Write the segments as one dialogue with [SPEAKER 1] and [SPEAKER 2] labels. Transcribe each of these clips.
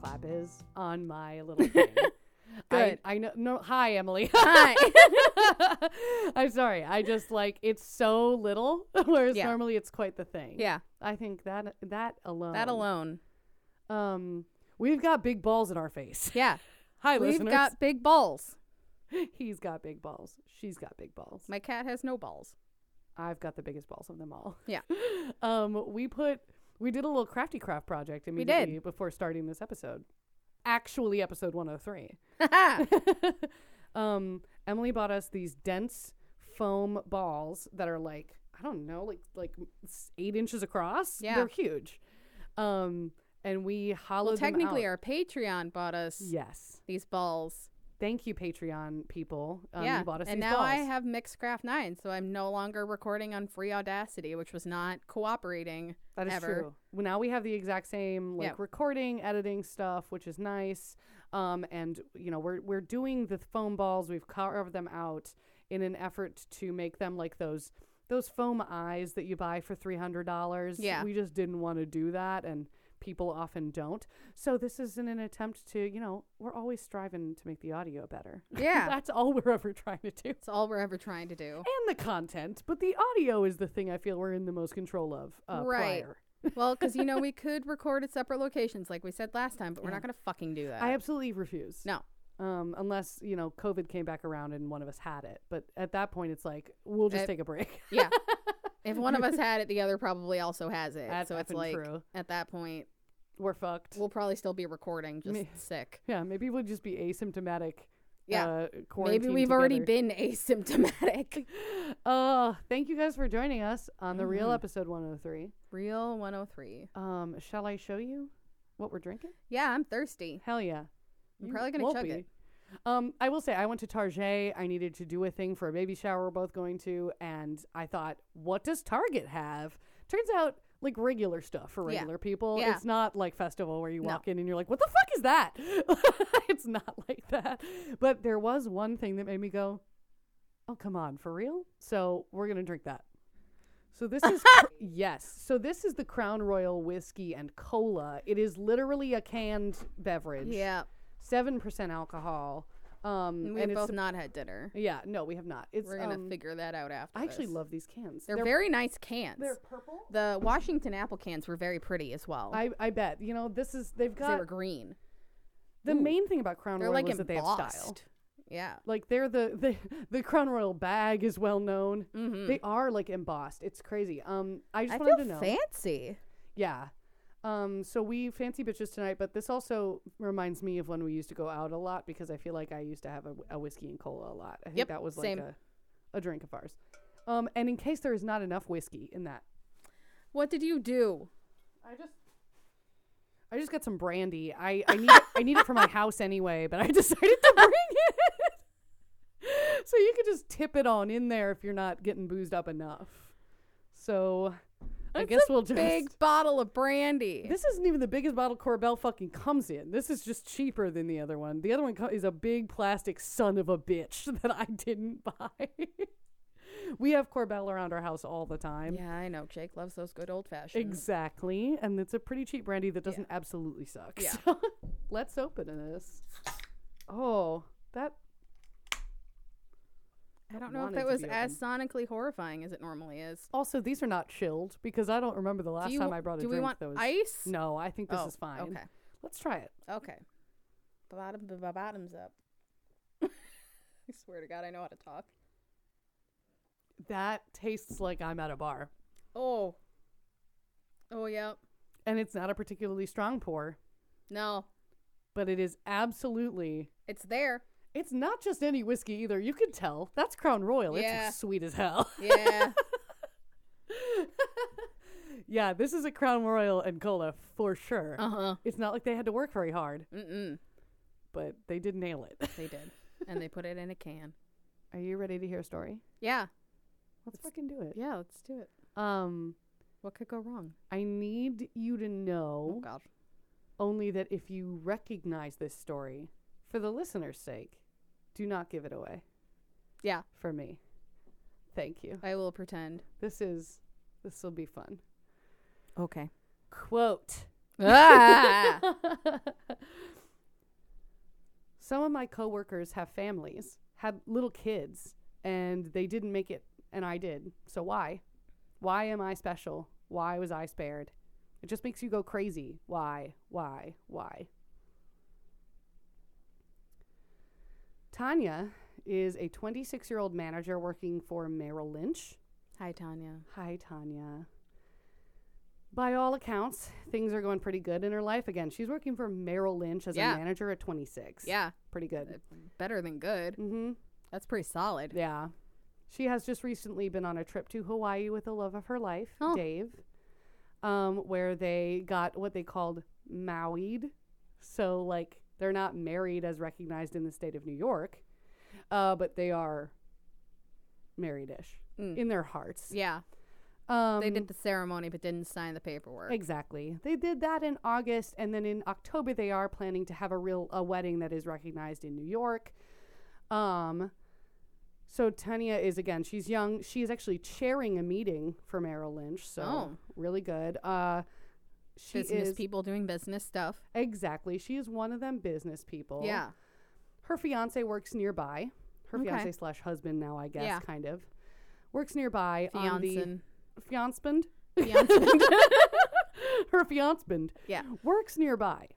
[SPEAKER 1] clap is on my little thing.
[SPEAKER 2] Good.
[SPEAKER 1] I, I know. No, hi, Emily.
[SPEAKER 2] Hi.
[SPEAKER 1] I'm sorry. I just like it's so little, whereas
[SPEAKER 2] Yeah.
[SPEAKER 1] normally it's quite the thing.
[SPEAKER 2] yeah,
[SPEAKER 1] I think that that alone.
[SPEAKER 2] that alone.
[SPEAKER 1] Um, we've got big balls in our face.
[SPEAKER 2] Yeah,
[SPEAKER 1] Hi,
[SPEAKER 2] we've
[SPEAKER 1] listeners.
[SPEAKER 2] got big balls.
[SPEAKER 1] He's got big balls. She's got big balls.
[SPEAKER 2] My cat has no balls.
[SPEAKER 1] I've got the biggest balls of them all.
[SPEAKER 2] Yeah.
[SPEAKER 1] Um, we put we did a little crafty craft project immediately before starting this episode. Actually, episode 103. um, Emily bought us these dense foam balls that are like I don't know, like like eight inches across.
[SPEAKER 2] Yeah.
[SPEAKER 1] they're huge. Um, and we hollowed
[SPEAKER 2] well, technically, our Patreon bought us
[SPEAKER 1] yes.
[SPEAKER 2] these balls.
[SPEAKER 1] Thank you, Patreon people. Um,
[SPEAKER 2] yeah,
[SPEAKER 1] you bought us
[SPEAKER 2] and now I
[SPEAKER 1] balls.
[SPEAKER 2] have Mixcraft Nine, so I'm no longer recording on free Audacity, which was not cooperating.
[SPEAKER 1] That is
[SPEAKER 2] ever.
[SPEAKER 1] true. Well, now we have the exact same like
[SPEAKER 2] Yeah.
[SPEAKER 1] recording, editing stuff, which is nice. Um, and you know we're we're doing the foam balls. We've carved them out in an effort to make them like those those foam eyes that you buy for three hundred dollars.
[SPEAKER 2] Yeah.
[SPEAKER 1] we just didn't want to do that, and people often don't. So this is in an attempt to you know we're always striving to make the audio better.
[SPEAKER 2] Yeah,
[SPEAKER 1] That's all we're ever trying to do.
[SPEAKER 2] It's all we're ever trying to do.
[SPEAKER 1] And the content, but the audio is the thing I feel we're in the most control of. Uh,
[SPEAKER 2] Right.
[SPEAKER 1] prior.
[SPEAKER 2] well, because you know we could record at separate locations, like we said last time, but we're
[SPEAKER 1] Yeah.
[SPEAKER 2] not gonna fucking do that.
[SPEAKER 1] I absolutely refuse.
[SPEAKER 2] no.
[SPEAKER 1] Um, unless you know COVID came back around and one of us had it, but at that point it's like we'll just take a break.
[SPEAKER 2] Yeah. if one of us had it, the other probably also has it.
[SPEAKER 1] That's
[SPEAKER 2] so it's like
[SPEAKER 1] true.
[SPEAKER 2] at that point,
[SPEAKER 1] We're fucked.
[SPEAKER 2] we'll probably still be recording, just sick.
[SPEAKER 1] yeah, maybe we'll just be asymptomatic.
[SPEAKER 2] Yeah.
[SPEAKER 1] uh,
[SPEAKER 2] Maybe we've already been asymptomatic.
[SPEAKER 1] Uh, thank you guys for joining us on the real
[SPEAKER 2] Mhm.
[SPEAKER 1] episode 103.
[SPEAKER 2] Real 103.
[SPEAKER 1] Um, shall I show you what we're drinking?
[SPEAKER 2] Yeah, I'm thirsty.
[SPEAKER 1] Hell yeah.
[SPEAKER 2] I'm probably gonna chug it.
[SPEAKER 1] Um, I will say I went to Target. I needed to do a thing for a baby shower we're both going to, and I thought, what does Target have? Turns out, like regular stuff for
[SPEAKER 2] Yeah.
[SPEAKER 1] regular people.
[SPEAKER 2] Yeah.
[SPEAKER 1] It's not like festival where you
[SPEAKER 2] No.
[SPEAKER 1] walk in and you're like, what the fuck is that? it's not like that. But there was one thing that made me go, oh come on, for real? So we're gonna drink that. So this is cr- yes. So this is the Crown Royal whiskey and cola. It is literally a canned beverage
[SPEAKER 2] Yeah.
[SPEAKER 1] Seven percent alcohol. Um,
[SPEAKER 2] And we've
[SPEAKER 1] and
[SPEAKER 2] both not had dinner.
[SPEAKER 1] yeah, no, we have not. It's
[SPEAKER 2] We're gonna
[SPEAKER 1] um,
[SPEAKER 2] figure that out after.
[SPEAKER 1] I actually
[SPEAKER 2] this.
[SPEAKER 1] love these cans.
[SPEAKER 2] They're, very nice cans.
[SPEAKER 1] they're purple.
[SPEAKER 2] the Washington apple cans were very pretty as well.
[SPEAKER 1] I I bet you know this is they've
[SPEAKER 2] 'cause they
[SPEAKER 1] got
[SPEAKER 2] were green.
[SPEAKER 1] the
[SPEAKER 2] Ooh.
[SPEAKER 1] main thing about Crown
[SPEAKER 2] They're
[SPEAKER 1] Royal
[SPEAKER 2] like
[SPEAKER 1] is that they have style.
[SPEAKER 2] Yeah.
[SPEAKER 1] Like they're the the the Crown Royal bag is well known.
[SPEAKER 2] Mm-hmm.
[SPEAKER 1] They are like embossed. It's crazy. Um, I just
[SPEAKER 2] I
[SPEAKER 1] wanted to know.
[SPEAKER 2] fancy.
[SPEAKER 1] Yeah. Um, so we fancy bitches tonight, but this also reminds me of when we used to go out a lot because I feel like I used to have a, a whiskey and cola a lot. I think
[SPEAKER 2] Yep,
[SPEAKER 1] that was like
[SPEAKER 2] same.
[SPEAKER 1] a, a drink of ours. Um, and in case there is not enough whiskey in that,
[SPEAKER 2] What did you do?
[SPEAKER 1] I just I just got some brandy. I I need I need it for my house anyway, but I decided to bring it. so you could just tip it on in there if you're not getting boozed up enough. So I guess we'll just
[SPEAKER 2] Big bottle of brandy.
[SPEAKER 1] This isn't even the biggest bottle Korbel fucking comes in. This is just cheaper than the other one. The other one co- is a big plastic son of a bitch that I didn't buy. we have Korbel around our house all the time.
[SPEAKER 2] yeah, I know. Jake loves those good old fashioned.
[SPEAKER 1] Exactly. And it's a pretty cheap brandy that doesn't absolutely suck.
[SPEAKER 2] Yeah.
[SPEAKER 1] So, let's open this. Oh, that.
[SPEAKER 2] I don't know if
[SPEAKER 1] wanted
[SPEAKER 2] it was as sonically horrifying as it normally is.
[SPEAKER 1] Also, these are not chilled because I don't remember the last
[SPEAKER 2] you,
[SPEAKER 1] time I brought a
[SPEAKER 2] do
[SPEAKER 1] drink
[SPEAKER 2] we want
[SPEAKER 1] that was.
[SPEAKER 2] ice?
[SPEAKER 1] No, I think this
[SPEAKER 2] Oh,
[SPEAKER 1] is fine.
[SPEAKER 2] Okay.
[SPEAKER 1] Let's try it.
[SPEAKER 2] Okay. Bottom, b- b- bottoms up. I swear to God, I know how to talk.
[SPEAKER 1] That tastes like I'm at a bar.
[SPEAKER 2] Oh. Oh, yeah.
[SPEAKER 1] And it's not a particularly strong pour,
[SPEAKER 2] No,
[SPEAKER 1] but it is absolutely.
[SPEAKER 2] it's there.
[SPEAKER 1] It's not just any whiskey either. You can tell. That's Crown Royal.
[SPEAKER 2] Yeah.
[SPEAKER 1] It's sweet as hell.
[SPEAKER 2] Yeah.
[SPEAKER 1] yeah, this is a Crown Royal and cola for sure.
[SPEAKER 2] uh huh.
[SPEAKER 1] It's not like they had to work very hard,
[SPEAKER 2] Mm-mm.
[SPEAKER 1] but they did nail it.
[SPEAKER 2] They did. and they put it in a can.
[SPEAKER 1] Are you ready to hear a story?
[SPEAKER 2] Yeah.
[SPEAKER 1] Let's fucking do it.
[SPEAKER 2] Yeah, let's do it.
[SPEAKER 1] Um,
[SPEAKER 2] What could go wrong?
[SPEAKER 1] I need you to
[SPEAKER 2] Oh,
[SPEAKER 1] know
[SPEAKER 2] God.
[SPEAKER 1] only that if you recognize this story, for the listener's sake, do not give it away.
[SPEAKER 2] Yeah.
[SPEAKER 1] For me. Thank you.
[SPEAKER 2] I will pretend.
[SPEAKER 1] This is this will be fun.
[SPEAKER 2] Okay.
[SPEAKER 1] Quote
[SPEAKER 2] Ah!
[SPEAKER 1] Some of my coworkers have families, had little kids, and they didn't make it, and I did. So why? Why am I special? Why was I spared? It just makes you go crazy. Why? Why? Why? Tanya is a 26 year old manager working for Merrill Lynch.
[SPEAKER 2] Hi, Tanya.
[SPEAKER 1] Hi, Tanya. By all accounts, things are going pretty good in her life. Again, she's working for Merrill Lynch as
[SPEAKER 2] Yeah.
[SPEAKER 1] a manager at 26.
[SPEAKER 2] Yeah,
[SPEAKER 1] Pretty good.
[SPEAKER 2] better than good.
[SPEAKER 1] Mm-hmm.
[SPEAKER 2] That's pretty solid.
[SPEAKER 1] Yeah. She has just recently been on a trip to Hawaii with the love of her life,
[SPEAKER 2] Oh.
[SPEAKER 1] Dave, um, where they got what they called Mauied. So, like, they're not married as recognized in the state of New York, uh, but they are married ish
[SPEAKER 2] Mm.
[SPEAKER 1] in their hearts.
[SPEAKER 2] Yeah,
[SPEAKER 1] Um,
[SPEAKER 2] they did the ceremony but didn't sign the paperwork.
[SPEAKER 1] Exactly. They did that in August, and then in October they are planning to have a real a wedding that is recognized in New York. Um, so Tanya is again. She's young. She is actually chairing a meeting for Merrill Lynch. So
[SPEAKER 2] Oh.
[SPEAKER 1] really good. Uh, she
[SPEAKER 2] business
[SPEAKER 1] is
[SPEAKER 2] people doing business stuff.
[SPEAKER 1] exactly. She is one of them business people.
[SPEAKER 2] Yeah.
[SPEAKER 1] Her fiance works nearby. Her
[SPEAKER 2] Okay.
[SPEAKER 1] fiance slash husband now, I guess,
[SPEAKER 2] Yeah.
[SPEAKER 1] kind of works nearby on the.
[SPEAKER 2] Fiancin.
[SPEAKER 1] her fianceband
[SPEAKER 2] yeah.
[SPEAKER 1] works nearby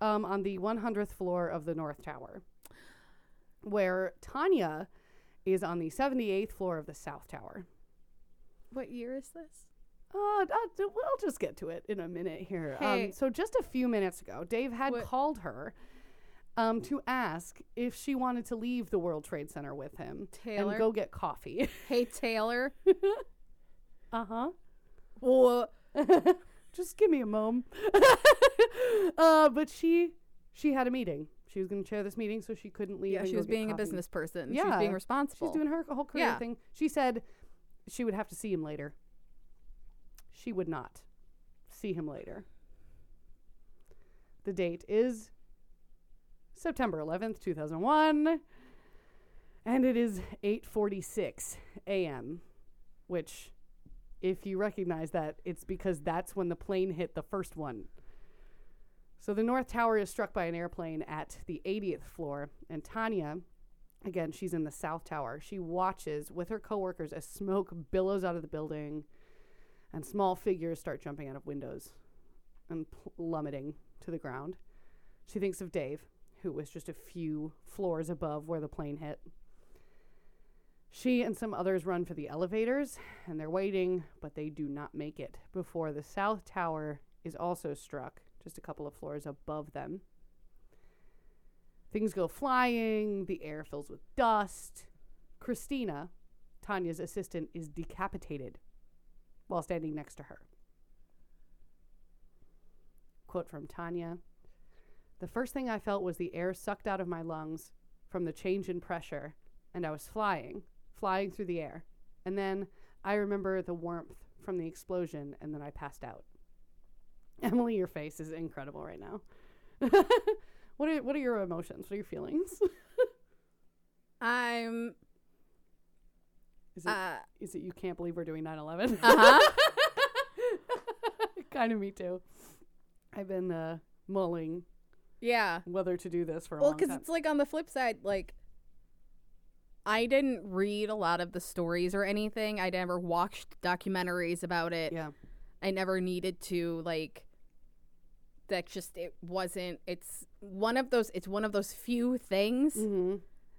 [SPEAKER 1] um, on the 100th floor of the North Tower, where Tanya is on the 78th floor of the South Tower.
[SPEAKER 2] What year is this?
[SPEAKER 1] Uh, I'll, we'll just get to it in a minute here.
[SPEAKER 2] Hey.
[SPEAKER 1] Um, so, just a few minutes ago, Dave had
[SPEAKER 2] What-
[SPEAKER 1] called her um, to ask if she wanted to leave the World Trade Center with him
[SPEAKER 2] Taylor.
[SPEAKER 1] and go get coffee.
[SPEAKER 2] Hey Taylor.
[SPEAKER 1] uh huh.
[SPEAKER 2] Well,
[SPEAKER 1] just give me a moment. uh, but she she had a meeting. She was going to chair this meeting, so she couldn't leave.
[SPEAKER 2] yeah,
[SPEAKER 1] and
[SPEAKER 2] she
[SPEAKER 1] go
[SPEAKER 2] was
[SPEAKER 1] get
[SPEAKER 2] being a
[SPEAKER 1] coffee.
[SPEAKER 2] business person. She
[SPEAKER 1] Yeah.
[SPEAKER 2] was being responsible.
[SPEAKER 1] She's doing her whole career
[SPEAKER 2] Yeah.
[SPEAKER 1] thing. She said she would have to see him later. She would not see him later. The date is September 11th, 2001, and it is 8:46 a.m., which if you recognize that, it's because that's when the plane hit the first one. So the North Tower is struck by an airplane at the 80th floor, and Tanya Again, she's in the South Tower. She watches with her coworkers as smoke billows out of the building and small figures start jumping out of windows and plummeting to the ground. She thinks of Dave, who was just a few floors above where the plane hit. She and some others run for the elevators and they're waiting, but they do not make it before the South Tower is also struck just a couple of floors above them. Things go flying, the air fills with dust. Christina, Tanya's assistant, is decapitated while standing next to her. Quote from Tanya The first thing I felt was the air sucked out of my lungs from the change in pressure, and I was flying, flying through the air. And then I remember the warmth from the explosion, and then I passed out. Emily, your face is incredible right now. what are what are your emotions? What are your feelings?
[SPEAKER 2] I'm.
[SPEAKER 1] Is it
[SPEAKER 2] Uh
[SPEAKER 1] is it you can't believe we're doing 9/11?
[SPEAKER 2] huh.
[SPEAKER 1] kind of me too. I've been uh, mulling
[SPEAKER 2] yeah.
[SPEAKER 1] whether to do this for a
[SPEAKER 2] Well, because it's like on the flip side, like I didn't read a lot of the stories or anything. I never watched documentaries about it.
[SPEAKER 1] yeah,
[SPEAKER 2] I never needed to like that just it wasn't it's one of those it's one of those few things
[SPEAKER 1] mm-hmm.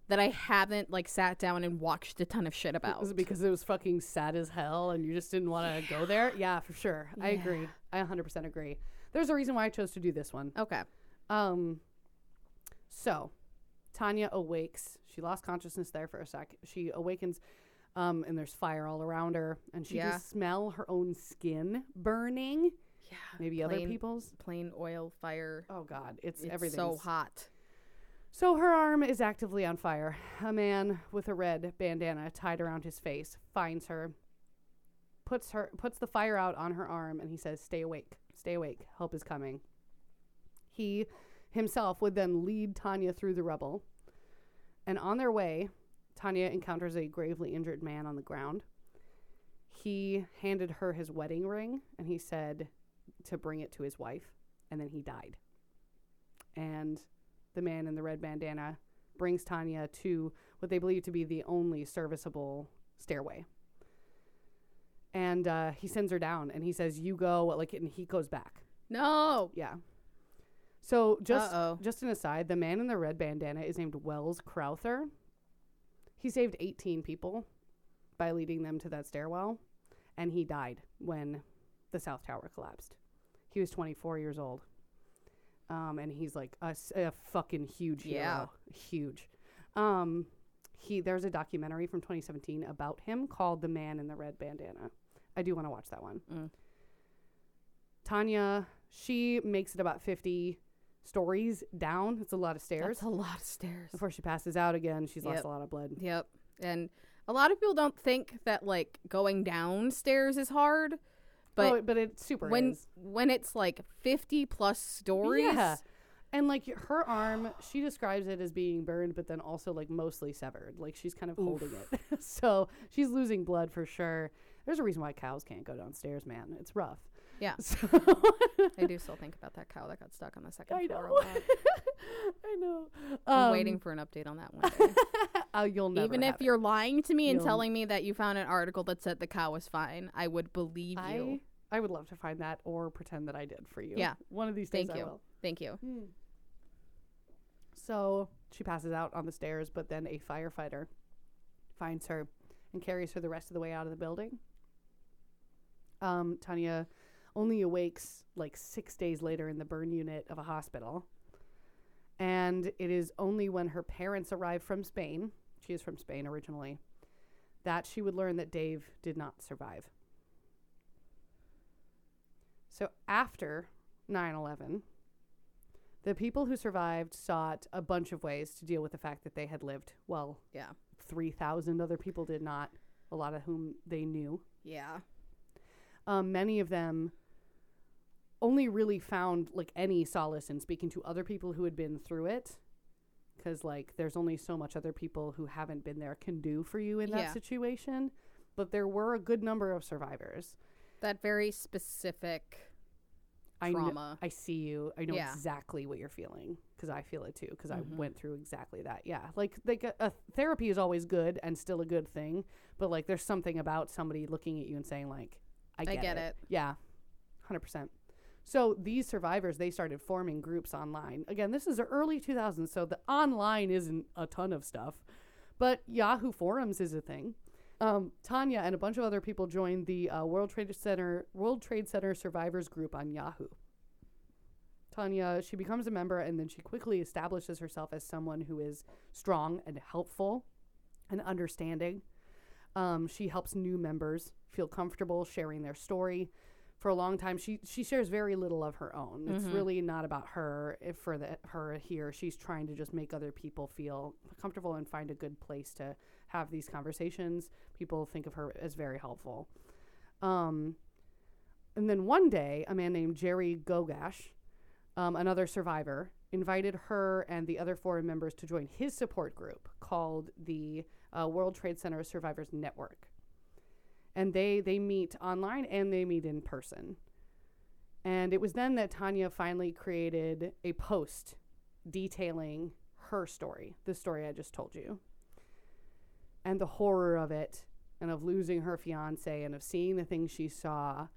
[SPEAKER 2] That I haven't like sat down and watched a ton of shit about.
[SPEAKER 1] Was it because it was fucking sad as hell and you just didn't want to go there? Yeah, for sure. I agree. I 100% agree. There's a reason why I chose to do this one.
[SPEAKER 2] okay.
[SPEAKER 1] Um, so Tanya awakes. She lost consciousness there for a sec. She awakens, um, and there's fire all around her, and she
[SPEAKER 2] Yeah.
[SPEAKER 1] can smell her own skin burning.
[SPEAKER 2] Yeah.
[SPEAKER 1] Maybe other people's.
[SPEAKER 2] Plain oil fire.
[SPEAKER 1] Oh God, it's,
[SPEAKER 2] It's
[SPEAKER 1] everything.
[SPEAKER 2] so hot.
[SPEAKER 1] So her arm is actively on fire. A man with a red bandana tied around his face finds her, puts her puts the fire out on her arm, and he says, "Stay awake, stay awake. Help is coming." He himself would then lead Tanya through the rubble, and on their way, Tanya encounters a gravely injured man on the ground. He handed her his wedding ring, and he said to bring it to his wife and then he died. And the man in the red bandana brings Tanya to what they believe to be the only serviceable stairway. And uh, he sends her down and he says, You go, like, and he goes back.
[SPEAKER 2] No.
[SPEAKER 1] Yeah. So just
[SPEAKER 2] Uh-oh.
[SPEAKER 1] just an aside, the man in the red bandana is named Wells Crowther. He saved 18 people by leading them to that stairwell, and he died when the South Tower collapsed. He was 24 years old. Um, and he's like a fucking huge hero.
[SPEAKER 2] Yeah.
[SPEAKER 1] Huge. Um, he there's a documentary from 2017 about him called The Man in the Red Bandana. I do want to watch that one.
[SPEAKER 2] Mm.
[SPEAKER 1] Tanya, she makes it about 50 stories down. It's a lot of stairs.
[SPEAKER 2] That's a lot of stairs.
[SPEAKER 1] Before she passes out again, she's lost a lot of blood.
[SPEAKER 2] Yep. And a lot of people don't think that like going downstairs is hard, but
[SPEAKER 1] oh, but it super
[SPEAKER 2] when
[SPEAKER 1] is.
[SPEAKER 2] when it's like 50 plus stories,
[SPEAKER 1] Yeah. And like her arm, she describes it as being burned, but then also like mostly severed. Like she's kind of holding it. so she's losing blood for sure. There's a reason why cows can't go downstairs, man. It's rough.
[SPEAKER 2] Yeah.
[SPEAKER 1] So
[SPEAKER 2] I do still think about that cow that got stuck on the second
[SPEAKER 1] I
[SPEAKER 2] floor.
[SPEAKER 1] know. I know.
[SPEAKER 2] I'm
[SPEAKER 1] Um,
[SPEAKER 2] waiting for an update on that one
[SPEAKER 1] oh, you'll never.
[SPEAKER 2] Even if
[SPEAKER 1] it.
[SPEAKER 2] you're lying to me and
[SPEAKER 1] You'll-
[SPEAKER 2] telling me that you found an article that said the cow was fine, I would believe
[SPEAKER 1] I,
[SPEAKER 2] you.
[SPEAKER 1] I would love to find that or pretend that I did for you.
[SPEAKER 2] Yeah.
[SPEAKER 1] One of these days
[SPEAKER 2] Thank
[SPEAKER 1] I
[SPEAKER 2] you.
[SPEAKER 1] will.
[SPEAKER 2] Thank you.
[SPEAKER 1] So she passes out on the stairs, but then a firefighter finds her and carries her the rest of the way out of the building. Um, Tanya only awakes like six days later in the burn unit of a hospital. And it is only when her parents arrive from Spain, she is from Spain originally, that she would learn that Dave did not survive. So after 9 11, the people who survived sought a bunch of ways to deal with the fact that they had lived. Well,
[SPEAKER 2] Yeah.
[SPEAKER 1] 3,000 other people did not, a lot of whom they knew.
[SPEAKER 2] Yeah.
[SPEAKER 1] Um, many of them only really found like any solace in speaking to other people who had been through it. Because, like, there's only so much other people who haven't been there can do for you in that
[SPEAKER 2] Yeah.
[SPEAKER 1] situation. But there were a good number of survivors.
[SPEAKER 2] That very specific
[SPEAKER 1] I kn-
[SPEAKER 2] trauma.
[SPEAKER 1] I see you. I know
[SPEAKER 2] Yeah.
[SPEAKER 1] exactly what you're feeling because I feel it too because
[SPEAKER 2] Mhm.
[SPEAKER 1] I went through exactly that. Yeah, like like a, a therapy is always good and still a good thing, but like there's something about somebody looking at you and saying like, "I get,
[SPEAKER 2] get it.
[SPEAKER 1] Yeah, hundred percent. So these survivors they started forming groups online. Again, this is early 2000s, so the online isn't a ton of stuff, but Yahoo forums is a thing. Um, Tanya and a bunch of other people joined the uh, World Trade Center World Trade Center Survivors Group on Yahoo. Tanya, she becomes a member and then she quickly establishes herself as someone who is strong and helpful and understanding. Um, she helps new members feel comfortable sharing their story. For a long time, she she shares very little of her own. It's
[SPEAKER 2] Mhm.
[SPEAKER 1] really not about her. If for the, her here, she's trying to just make other people feel comfortable and find a good place to have these conversations. People think of her as very helpful. Um, and then one day, a man named Jerry Gogash, um, another survivor, invited her and the other four members to join his support group called the uh, World Trade Center Survivors Network. And they they meet online and they meet in person. And it was then that Tanya finally created a post detailing her story, the story I just told you, and the horror of it, and of losing her fiance, and of seeing the things she saw.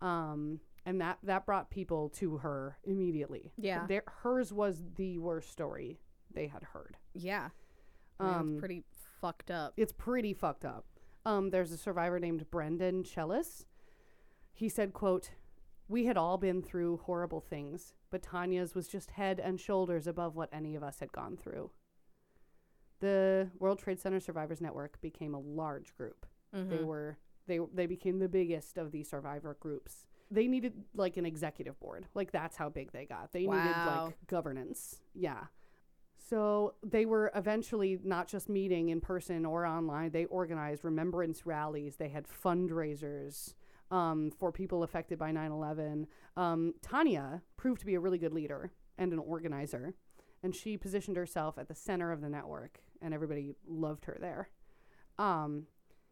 [SPEAKER 1] Um, and that that brought people to her immediately.
[SPEAKER 2] Yeah.
[SPEAKER 1] Their, hers was the worst story they had heard.
[SPEAKER 2] Yeah. I mean,
[SPEAKER 1] Um,
[SPEAKER 2] it's pretty fucked up.
[SPEAKER 1] It's pretty fucked up. Um, there's a survivor named Brendan Chellis. He said, quote, We had all been through horrible things, but Tanya's was just head and shoulders above what any of us had gone through. The World Trade Center Survivors Network became a large group. They
[SPEAKER 2] Mhm.
[SPEAKER 1] were they they became the biggest of the survivor groups. They needed like an executive board. Like that's how big they got. They needed like governance. Yeah. So they were eventually not just meeting in person or online. They organized remembrance rallies. They had fundraisers um, for people affected by 9/11. Um, Tanya proved to be a really good leader and an organizer, and she positioned herself at the center of the network, and everybody loved her there. Um,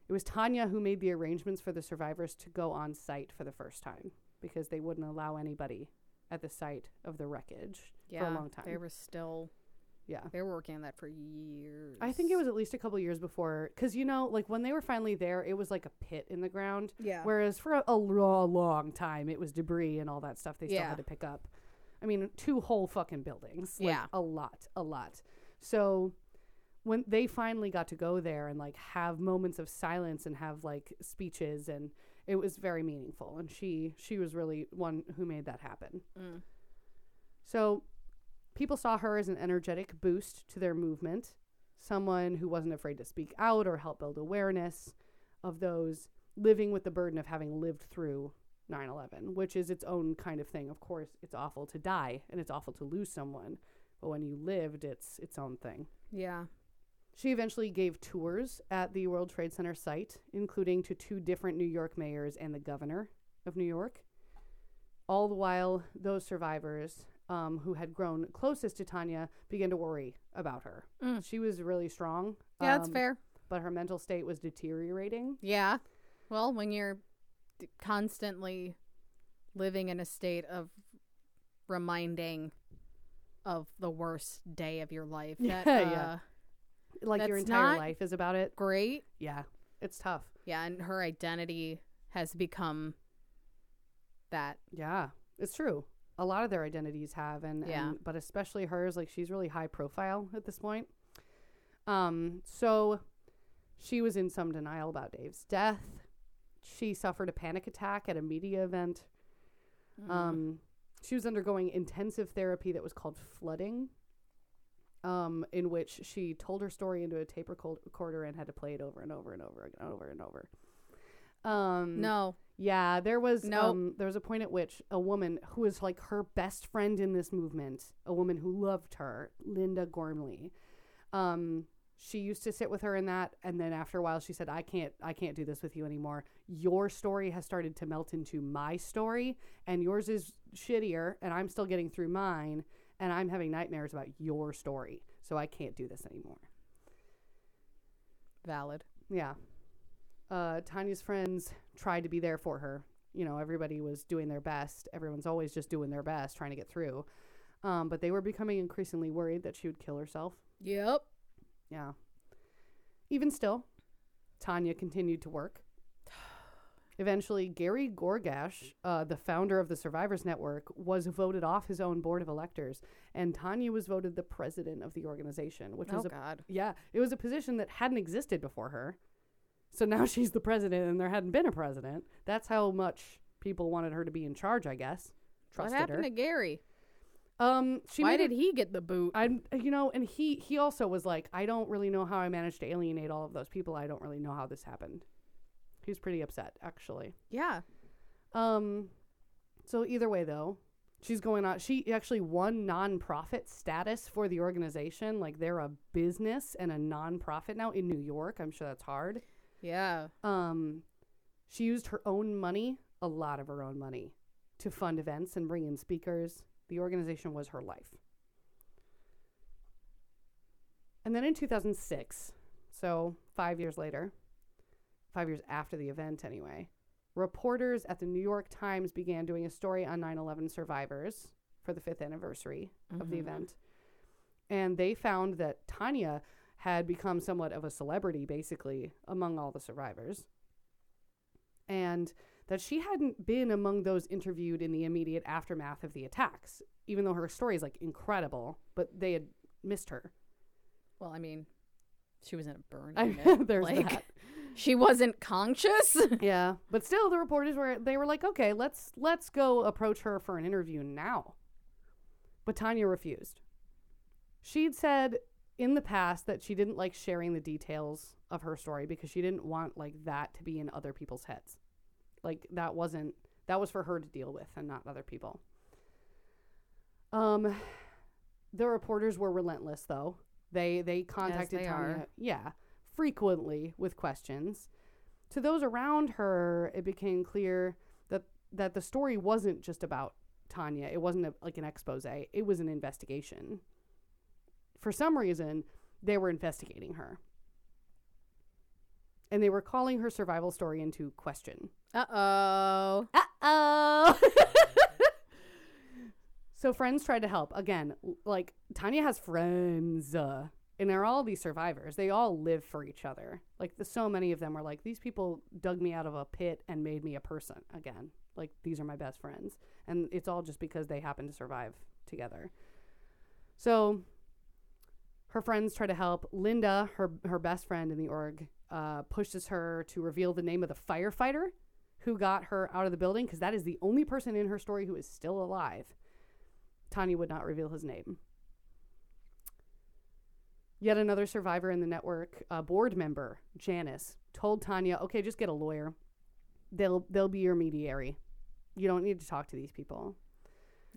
[SPEAKER 1] it was Tanya who made the arrangements for the survivors to go on site for the first time because they wouldn't allow anybody at the site of the wreckage
[SPEAKER 2] yeah,
[SPEAKER 1] for a long time.
[SPEAKER 2] They were still
[SPEAKER 1] yeah.
[SPEAKER 2] they were working on that for years.
[SPEAKER 1] I think it was at least a couple years before, because you know, like when they were finally there, it was like a pit in the ground.
[SPEAKER 2] yeah.
[SPEAKER 1] Whereas for a, a lo- long time, it was debris and all that stuff they still
[SPEAKER 2] Yeah.
[SPEAKER 1] had to pick up. I mean, two whole fucking buildings. Like,
[SPEAKER 2] Yeah.
[SPEAKER 1] A lot, a lot. So when they finally got to go there and like have moments of silence and have like speeches and it was very meaningful and she she was really one who made that happen.
[SPEAKER 2] Mm.
[SPEAKER 1] So people saw her as an energetic boost to their movement, someone who wasn't afraid to speak out or help build awareness of those living with the burden of having lived through 9 11, which is its own kind of thing. Of course, it's awful to die and it's awful to lose someone, but when you lived, it's its own thing.
[SPEAKER 2] Yeah.
[SPEAKER 1] She eventually gave tours at the World Trade Center site, including to two different New York mayors and the governor of New York. All the while, those survivors um, who had grown closest to Tanya began to worry about her.
[SPEAKER 2] Mm.
[SPEAKER 1] She was really strong.
[SPEAKER 2] Yeah, that's
[SPEAKER 1] um,
[SPEAKER 2] fair.
[SPEAKER 1] But her mental state was deteriorating.
[SPEAKER 2] Yeah. Well, when you're d- constantly living in a state of reminding of the worst day of your life, that,
[SPEAKER 1] Yeah,
[SPEAKER 2] uh,
[SPEAKER 1] yeah. Like your entire life is about it.
[SPEAKER 2] great.
[SPEAKER 1] Yeah, it's tough.
[SPEAKER 2] Yeah, and her identity has become that.
[SPEAKER 1] Yeah, it's true. A lot of their identities have, and,
[SPEAKER 2] Yeah.
[SPEAKER 1] and but especially hers. Like she's really high profile at this point. Um, so she was in some denial about Dave's death. She suffered a panic attack at a media event.
[SPEAKER 2] Mm.
[SPEAKER 1] Um, she was undergoing intensive therapy that was called flooding. Um, in which she told her story into a tape recorder and had to play it over and over and over and over and over. Um,
[SPEAKER 2] no.
[SPEAKER 1] yeah, there was
[SPEAKER 2] Nope.
[SPEAKER 1] um there was a point at which a woman who was like her best friend in this movement, a woman who loved her, Linda Gormley. Um she used to sit with her in that and then after a while she said I can't I can't do this with you anymore. Your story has started to melt into my story and yours is shittier and I'm still getting through mine and I'm having nightmares about your story. So I can't do this anymore.
[SPEAKER 2] Valid.
[SPEAKER 1] Yeah. Uh, Tanya's friends tried to be there for her. You know, everybody was doing their best. Everyone's always just doing their best, trying to get through. Um, but they were becoming increasingly worried that she would kill herself.
[SPEAKER 2] Yep.
[SPEAKER 1] Yeah. Even still, Tanya continued to work. Eventually, Gary Gorgash, uh, the founder of the Survivors Network, was voted off his own board of electors, and Tanya was voted the president of the organization, which
[SPEAKER 2] Oh,
[SPEAKER 1] was a
[SPEAKER 2] God.
[SPEAKER 1] yeah, it was a position that hadn't existed before her. So now she's the president, and there hadn't been a president. That's how much people wanted her to be in charge, I guess. Trusted
[SPEAKER 2] what happened
[SPEAKER 1] her.
[SPEAKER 2] to Gary?
[SPEAKER 1] um, she
[SPEAKER 2] Why did
[SPEAKER 1] it-
[SPEAKER 2] he get the boot?
[SPEAKER 1] I, you know, and he he also was like, I don't really know how I managed to alienate all of those people. I don't really know how this happened. He was pretty upset, actually.
[SPEAKER 2] yeah.
[SPEAKER 1] Um, so either way, though, she's going on. She actually won nonprofit status for the organization. Like they're a business and a nonprofit now in New York. I'm sure that's hard.
[SPEAKER 2] Yeah.
[SPEAKER 1] Um, she used her own money, a lot of her own money, to fund events and bring in speakers. The organization was her life. And then in 2006, so five years later, five years after the event anyway, reporters at the New York Times began doing a story on 9 11 survivors for the fifth anniversary of the
[SPEAKER 2] Mhm.
[SPEAKER 1] event. And they found that Tanya had become somewhat of a celebrity, basically, among all the survivors. And that she hadn't been among those interviewed in the immediate aftermath of the attacks, even though her story is like incredible, but they had missed her.
[SPEAKER 2] Well, I mean, she was in a burn
[SPEAKER 1] I,
[SPEAKER 2] unit.
[SPEAKER 1] there's
[SPEAKER 2] like,
[SPEAKER 1] that.
[SPEAKER 2] She wasn't conscious.
[SPEAKER 1] Yeah, but still, the reporters were they were like, okay, let's let's go approach her for an interview now. But Tanya refused. She'd said in the past that she didn't like sharing the details of her story because she didn't want like that to be in other people's heads. Like that wasn't that was for her to deal with and not other people. Um the reporters were relentless though. They they contacted
[SPEAKER 2] they
[SPEAKER 1] Tanya
[SPEAKER 2] are.
[SPEAKER 1] yeah, frequently with questions. To those around her, it became clear that that the story wasn't just about Tanya. It wasn't a, like an expose. It was an investigation. For some reason, they were investigating her. And they were calling her survival story into question.
[SPEAKER 2] Uh oh.
[SPEAKER 1] Uh oh. So friends tried to help. Again, like Tanya has friends, uh, and they're all these survivors. They all live for each other. Like the, so many of them were like, these people dug me out of a pit and made me a person again. Like these are my best friends, and it's all just because they happen to survive together. So her friends try to help. Linda, her her best friend in the org, uh, pushes her to reveal the name of the firefighter who got her out of the building because that is the only person in her story who is still alive. Tanya would not reveal his name. Yet another survivor in the network, a board member, Janice, told Tanya, "Okay, just get a lawyer. They'll they'll be your mediary. You don't need to talk to these people."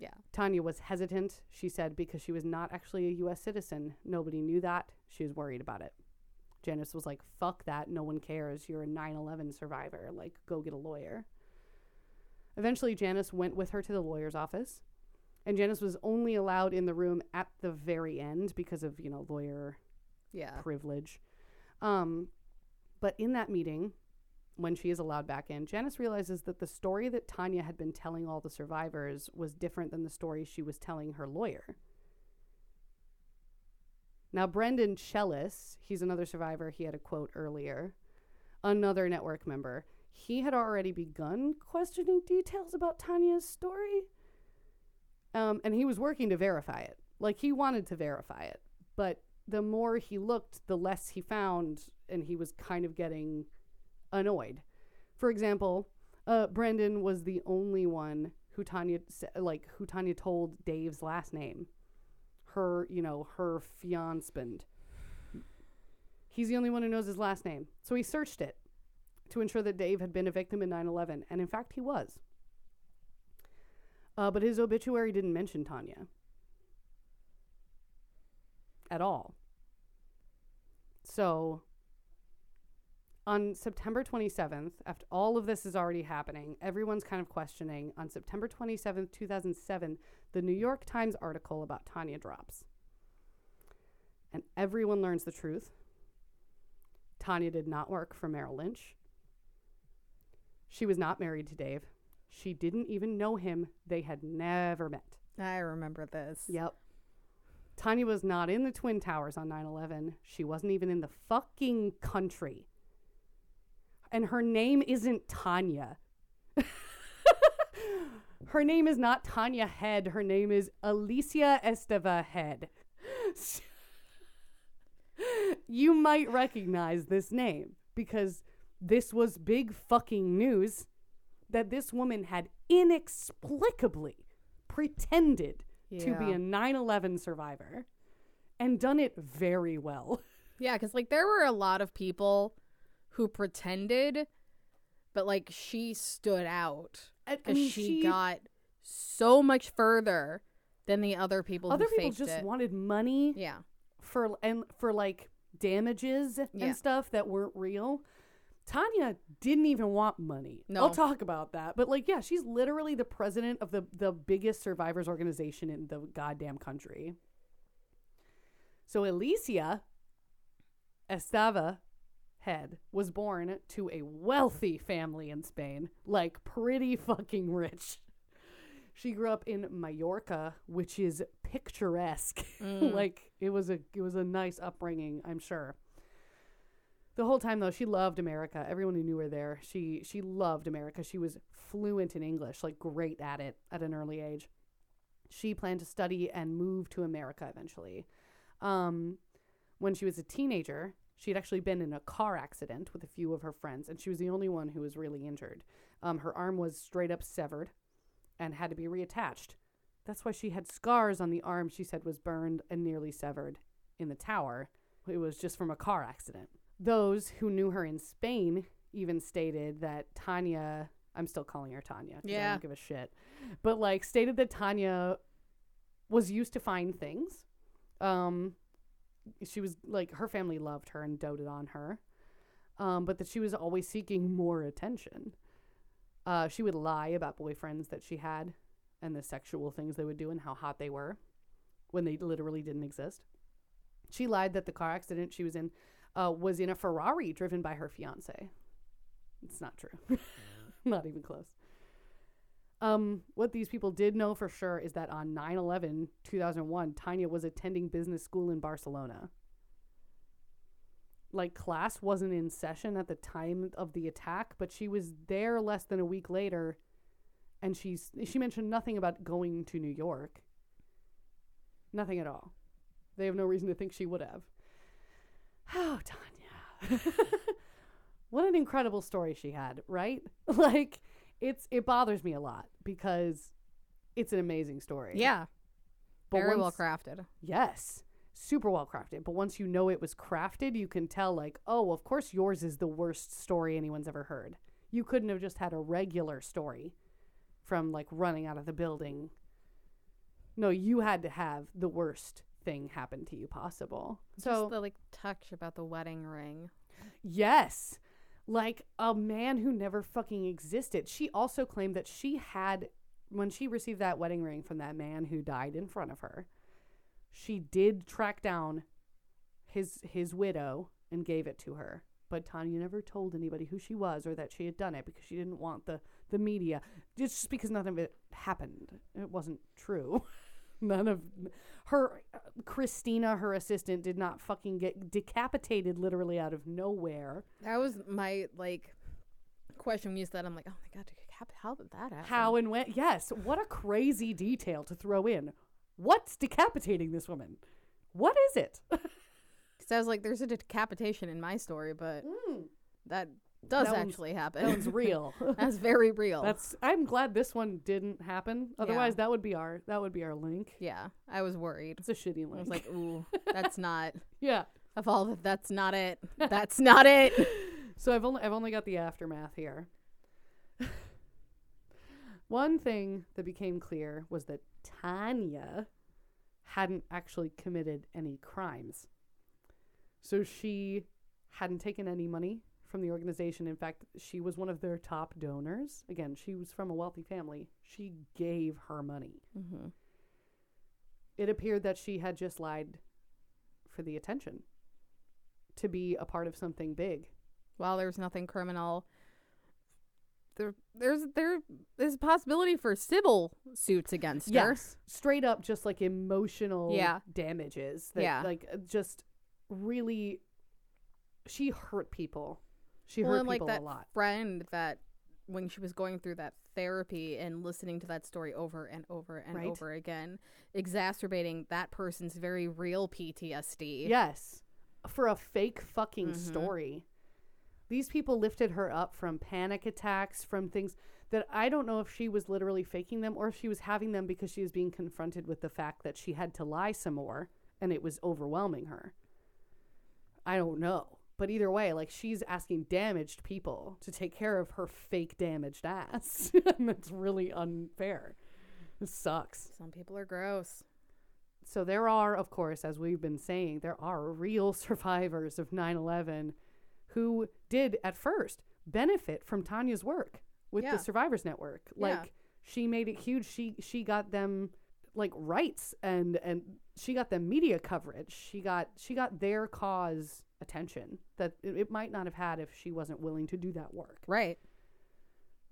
[SPEAKER 2] Yeah.
[SPEAKER 1] Tanya was hesitant, she said, because she was not actually a U.S. citizen. Nobody knew that. She was worried about it. Janice was like, fuck that. No one cares. You're a 9 11 survivor. Like, go get a lawyer. Eventually, Janice went with her to the lawyer's office. And Janice was only allowed in the room at the very end because of, you know, lawyer
[SPEAKER 2] Yeah.
[SPEAKER 1] privilege. Um, but in that meeting, when she is allowed back in, Janice realizes that the story that Tanya had been telling all the survivors was different than the story she was telling her lawyer. Now, Brendan Chellis, he's another survivor. He had a quote earlier, another network member. He had already begun questioning details about Tanya's story. Um, and he was working to verify it. Like, he wanted to verify it. But the more he looked, the less he found, and he was kind of getting annoyed. For example, uh, Brendan was the only one who Tanya like who Tanya told Dave's last name. Her, you know, her fiancé. He's the only one who knows his last name. So he searched it to ensure that Dave had been a victim in 9 11. And in fact, he was. Uh, but his obituary didn't mention Tanya at all. So on September 27th, after all of this is already happening, everyone's kind of questioning. On September 27th, 2007, the New York Times article about Tanya drops. And everyone learns the truth. Tanya did not work for Merrill Lynch. She was not married to Dave. She didn't even know him. They had never met.
[SPEAKER 2] I remember this.
[SPEAKER 1] Yep. Tanya was not in the Twin Towers on 9 11. She wasn't even in the fucking country. And her name isn't Tanya. her name is not Tanya Head. Her name is Alicia Esteve Head. you might recognize this name because this was big fucking news that this woman had inexplicably pretended to be a 9 11 survivor and done it very well.
[SPEAKER 2] Yeah, because like there were a lot of people who pretended, but like she stood out
[SPEAKER 1] And, I
[SPEAKER 2] because
[SPEAKER 1] mean,
[SPEAKER 2] she, got so much further than the other people.
[SPEAKER 1] other people just
[SPEAKER 2] it.
[SPEAKER 1] wanted money
[SPEAKER 2] Yeah,
[SPEAKER 1] for and for like damages
[SPEAKER 2] Yeah.
[SPEAKER 1] and stuff that weren't real. Tanya didn't even want money.
[SPEAKER 2] No.
[SPEAKER 1] I'll talk about that. But like, yeah, she's literally the president of the the biggest survivors organization in the goddamn country. So Alicia Esteve Head was born to a wealthy family in Spain, like pretty fucking rich. She grew up in Mallorca, which is picturesque.
[SPEAKER 2] Mm.
[SPEAKER 1] like it was a it was a nice upbringing, I'm sure. The whole time though, she loved America. Everyone who knew her there, she she loved America. She was fluent in English, like great at it at an early age. She planned to study and move to America eventually. Um, when she was a teenager, she had actually been in a car accident with a few of her friends, and she was the only one who was really injured. Um, her arm was straight up severed and had to be reattached. That's why she had scars on the arm she said was burned and nearly severed in the tower. It was just from a car accident. Those who knew her in Spain even stated that Tanya, I'm still calling her Tanya 'cause I
[SPEAKER 2] Yeah.
[SPEAKER 1] don't give a shit, but like stated that Tanya was used to find things. Um, she was like her family loved her and doted on her, um, but that she was always seeking more attention. Uh, she would lie about boyfriends that she had and the sexual things they would do and how hot they were when they literally didn't exist. She lied that the car accident she was in uh, was in a Ferrari driven by her fiance. It's not true. not even close. Um, what these people did know for sure is that on 9 11, 2001, Tanya was attending business school in Barcelona. Like, class wasn't in session at the time of the attack, but she was there less than a week later, and she's, she mentioned nothing about going to New York. Nothing at all. They have no reason to think she would have. Oh, Tanya. what an incredible story she had, right? Like, it's it bothers me a lot because it's an amazing story.
[SPEAKER 2] Yeah.
[SPEAKER 1] But
[SPEAKER 2] Very well crafted.
[SPEAKER 1] Yes. Super well crafted. But once you know it was crafted, you can tell, like, oh, of course yours is the worst story anyone's ever heard. You couldn't have just had a regular story from, like, running out of the building. No, you had to have the worst thing happen to you possible. So,
[SPEAKER 2] Just the like touch about the wedding ring.
[SPEAKER 1] Yes. Like a man who never fucking existed. She also claimed that she had, when she received that wedding ring from that man who died in front of her, she did track down his his widow and gave it to her. But Tanya never told anybody who she was or that she had done it because she didn't want the, the media. It's just because none of it happened. It wasn't true. None of her Christina, her assistant, did not fucking get decapitated literally out of nowhere.
[SPEAKER 2] That was my like question when you said I'm like, oh my god, how, how did that happen?
[SPEAKER 1] How and when? Yes, what a crazy detail to throw in. What's decapitating this woman? What is it?
[SPEAKER 2] Because I was like, there's a decapitation in my story, but hmm. that does
[SPEAKER 1] That
[SPEAKER 2] actually happen.
[SPEAKER 1] that one's real.
[SPEAKER 2] That's very real.
[SPEAKER 1] That's. I'm glad this one didn't happen. Otherwise, that would be our that would be our link.
[SPEAKER 2] yeah. I was worried.
[SPEAKER 1] It's a shitty link.
[SPEAKER 2] I was like, ooh, that's not
[SPEAKER 1] yeah.
[SPEAKER 2] of all that. That's not it. That's not it.
[SPEAKER 1] So I've only I've only got the aftermath here. One thing that became clear was that Tanya hadn't actually committed any crimes. So she hadn't taken any money from the organization. In fact, she was one of their top donors. Again, she was from a wealthy family. She gave her money.
[SPEAKER 2] Mm-hmm.
[SPEAKER 1] It appeared that she had just lied for the attention to be a part of something big.
[SPEAKER 2] While there's nothing criminal, there there's there is a possibility for civil suits against her.
[SPEAKER 1] Yes, straight up, just like emotional
[SPEAKER 2] Yeah.
[SPEAKER 1] damages. That,
[SPEAKER 2] Yeah.
[SPEAKER 1] like just really, she hurt people. She
[SPEAKER 2] Well,
[SPEAKER 1] hurt
[SPEAKER 2] like
[SPEAKER 1] people
[SPEAKER 2] that
[SPEAKER 1] a lot.
[SPEAKER 2] friend that when she was going through that therapy and listening to that story over and over and
[SPEAKER 1] Right.
[SPEAKER 2] over again, exacerbating that person's very real PTSD.
[SPEAKER 1] Yes, for a fake fucking
[SPEAKER 2] Mhm.
[SPEAKER 1] story. These people lifted her up from panic attacks, from things that I don't know if she was literally faking them or if she was having them because she was being confronted with the fact that she had to lie some more and it was overwhelming her. I don't know. But either way, like she's asking damaged people to take care of her fake damaged ass. and that's really unfair. It sucks.
[SPEAKER 2] Some people are gross.
[SPEAKER 1] So there are, of course, as we've been saying, there are real survivors of 9 11 who did at first benefit from Tanya's work with
[SPEAKER 2] Yeah.
[SPEAKER 1] the Survivors Network.
[SPEAKER 2] Yeah.
[SPEAKER 1] Like she made it huge. She she got them like rights and and she got them media coverage. She got she got their cause attention that it, it might not have had if she wasn't willing to do that work.
[SPEAKER 2] Right.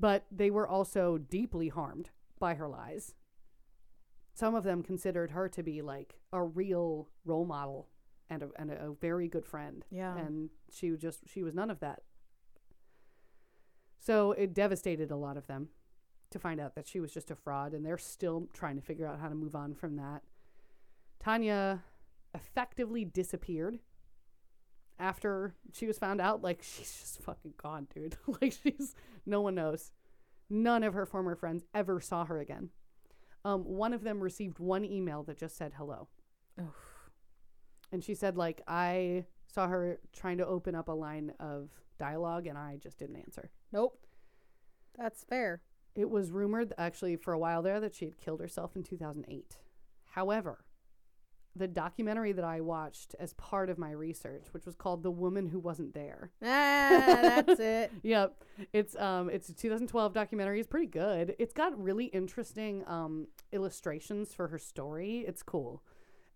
[SPEAKER 1] But they were also deeply harmed by her lies. Some of them considered her to be like a real role model and a, and a, a very good friend.
[SPEAKER 2] Yeah.
[SPEAKER 1] And she just, she was none of that. So it devastated a lot of them to find out that she was just a fraud, and they're still trying to figure out how to move on from that. Tanya effectively disappeared after she was found out. Like, she's just fucking gone, dude. like, she's, no one knows. None of her former friends ever saw her again. Um, one of them received one email that just said hello.
[SPEAKER 2] Oof.
[SPEAKER 1] And she said, like, I saw her trying to open up a line of dialogue and I just didn't answer.
[SPEAKER 2] Nope. That's fair.
[SPEAKER 1] It was rumored, actually, for a while there, that she had killed herself in 2008. However, the documentary that I watched as part of my research, which was called "The Woman Who Wasn't There,"
[SPEAKER 2] Ah, that's it.
[SPEAKER 1] Yep, it's um, it's a 2012 documentary. It's pretty good. It's got really interesting um illustrations for her story. It's cool,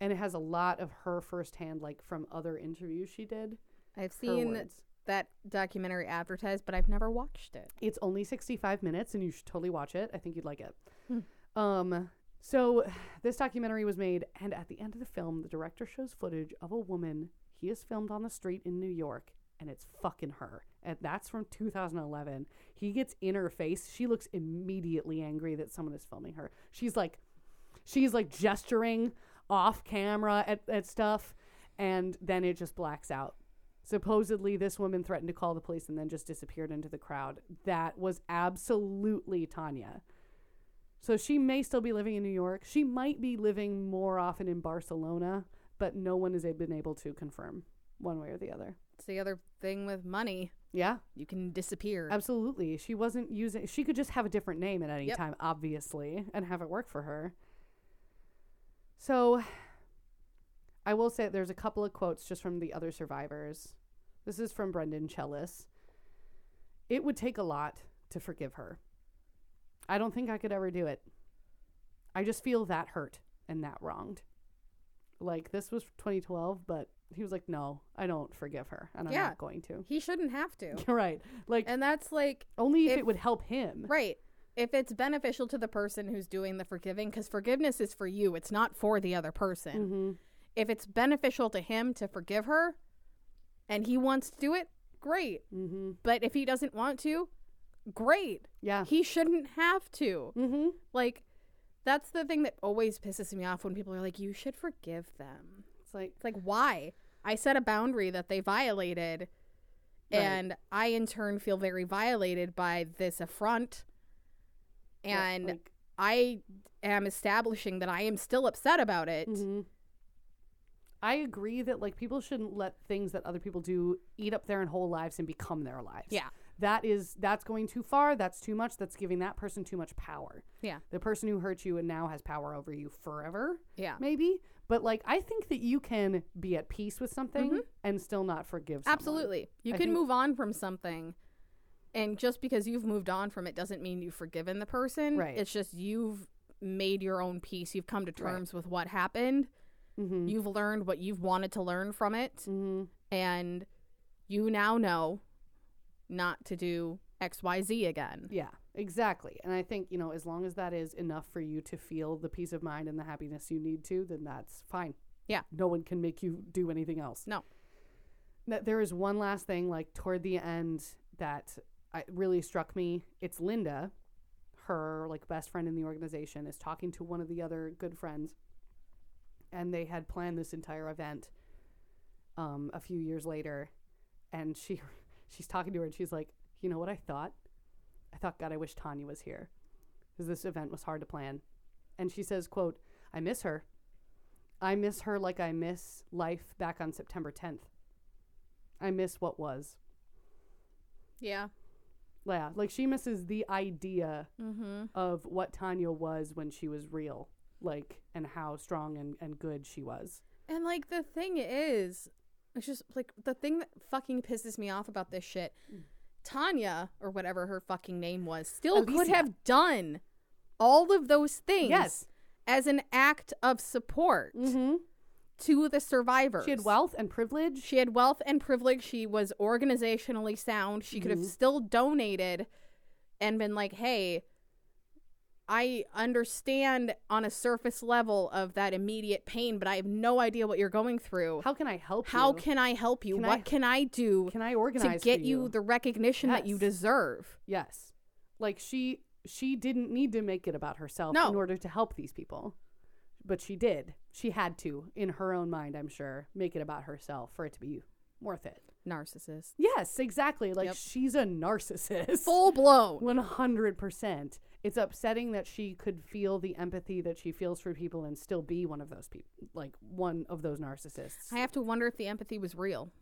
[SPEAKER 1] and it has a lot of her firsthand, like from other interviews she did.
[SPEAKER 2] I've seen that documentary advertised, but I've never watched it.
[SPEAKER 1] It's only 65 minutes and you should totally watch it. I think you'd like it.
[SPEAKER 2] Hmm.
[SPEAKER 1] Um so this documentary was made and at the end of the film the director shows footage of a woman he has filmed on the street in New York and it's fucking her. And that's from 2011. He gets in her face. She looks immediately angry that someone is filming her. She's like she's like gesturing off camera at, at stuff and then it just blacks out supposedly this woman threatened to call the police and then just disappeared into the crowd that was absolutely tanya so she may still be living in new york. She might be living more often in barcelona but no one has been able to confirm one way or the other.
[SPEAKER 2] It's the other thing with money.
[SPEAKER 1] yeah.
[SPEAKER 2] You can disappear.
[SPEAKER 1] absolutely. She wasn't using she could just have a different name at any
[SPEAKER 2] Yep.
[SPEAKER 1] time obviously and have it work for her. So i will say there's a couple of quotes just from the other survivors. This is from brendan chellis. It would take a lot to forgive her i don't think i could ever do it i just feel that hurt and that wronged like this was 2012 but he was like no i don't forgive her and i'm
[SPEAKER 2] Yeah.
[SPEAKER 1] not going to
[SPEAKER 2] he shouldn't have to.
[SPEAKER 1] you're right like
[SPEAKER 2] And that's like
[SPEAKER 1] only if,
[SPEAKER 2] If-
[SPEAKER 1] it would help him.
[SPEAKER 2] Right. If it's beneficial to the person who's doing the forgiving, because forgiveness is for you, it's not for the other person.
[SPEAKER 1] Mm-hmm.
[SPEAKER 2] If it's beneficial to him to forgive her and he wants to do it, great.
[SPEAKER 1] Mm-hmm.
[SPEAKER 2] But if he doesn't want to, great.
[SPEAKER 1] Yeah.
[SPEAKER 2] He shouldn't have to.
[SPEAKER 1] Mm-hmm.
[SPEAKER 2] Like, that's the thing that always pisses me off when people are like, you should forgive them.
[SPEAKER 1] It's like
[SPEAKER 2] It's like, why? I set a boundary that they violated,
[SPEAKER 1] Right.
[SPEAKER 2] and I in turn feel very violated by this affront. And
[SPEAKER 1] like,
[SPEAKER 2] I am establishing that I am still upset about it.
[SPEAKER 1] mhm. I agree that like people shouldn't let things that other people do eat up their whole lives and become their lives.
[SPEAKER 2] Yeah.
[SPEAKER 1] That is that's going too far. That's too much. That's giving that person too much power.
[SPEAKER 2] Yeah.
[SPEAKER 1] The person who hurt you and now has power over you forever,
[SPEAKER 2] Yeah.
[SPEAKER 1] maybe. But like I think that you can be at peace with something and still not forgive someone.
[SPEAKER 2] Mm-hmm. Absolutely. You
[SPEAKER 1] I
[SPEAKER 2] can move on from something. And just because you've moved on from it doesn't mean you've forgiven the person.
[SPEAKER 1] Right.
[SPEAKER 2] It's just you've made your own peace. You've come to
[SPEAKER 1] Right.
[SPEAKER 2] terms with what happened.
[SPEAKER 1] Mm-hmm.
[SPEAKER 2] You've learned what you've wanted to learn from it.
[SPEAKER 1] mm-hmm.
[SPEAKER 2] And you now know not to do XYZ again.
[SPEAKER 1] Yeah, exactly. And I think, you know, as long as that is enough for you to feel the peace of mind and the happiness you need to, then that's fine.
[SPEAKER 2] Yeah.
[SPEAKER 1] No one can make you do anything else.
[SPEAKER 2] No.
[SPEAKER 1] Th- There is one last thing, like toward the end, that I, really struck me. It's Linda, her like best friend in the organization, is talking to one of the other good friends, and they had planned this entire event. Um, a few years later, and she, she's talking to her, and she's like, "You know what I thought? I thought, God, I wish Tanya was here, because this event was hard to plan." And she says, "quote I miss her. I miss her like I miss life back on September 10th. I miss what was."
[SPEAKER 2] Yeah.
[SPEAKER 1] Yeah, like she misses the idea
[SPEAKER 2] Mm-hmm.
[SPEAKER 1] of what Tanya was when she was real, like, and how strong and, and good she was.
[SPEAKER 2] And like the thing is, it's just like the thing that fucking pisses me off about this shit. Tanya or whatever her fucking name was still could have done all of those things
[SPEAKER 1] Yes.
[SPEAKER 2] as an act of support
[SPEAKER 1] Mm-hmm.
[SPEAKER 2] to the survivors.
[SPEAKER 1] She had wealth and privilege.
[SPEAKER 2] She had wealth and privilege. She was organizationally sound. She could have
[SPEAKER 1] Mhm.
[SPEAKER 2] still donated and been like, "Hey, I understand on a surface level of that immediate pain, but I have no idea what you're going through.
[SPEAKER 1] How can I help
[SPEAKER 2] How
[SPEAKER 1] you?
[SPEAKER 2] can I help you?
[SPEAKER 1] Can
[SPEAKER 2] what
[SPEAKER 1] I-
[SPEAKER 2] can I do
[SPEAKER 1] can I organize to
[SPEAKER 2] get
[SPEAKER 1] for
[SPEAKER 2] you the recognition that you deserve?"
[SPEAKER 1] Yes. Like she she didn't need to make it about herself
[SPEAKER 2] No.
[SPEAKER 1] in order to help these people. But she did. She had to, in her own mind, I'm sure, make it about herself for it to be worth it.
[SPEAKER 2] Narcissist.
[SPEAKER 1] Yes, exactly. Like
[SPEAKER 2] Yep.
[SPEAKER 1] she's a narcissist.
[SPEAKER 2] Full blown.
[SPEAKER 1] 100%. It's upsetting that she could feel the empathy that she feels for people and still be one of those people, like one of those narcissists.
[SPEAKER 2] I have to wonder if the empathy was real.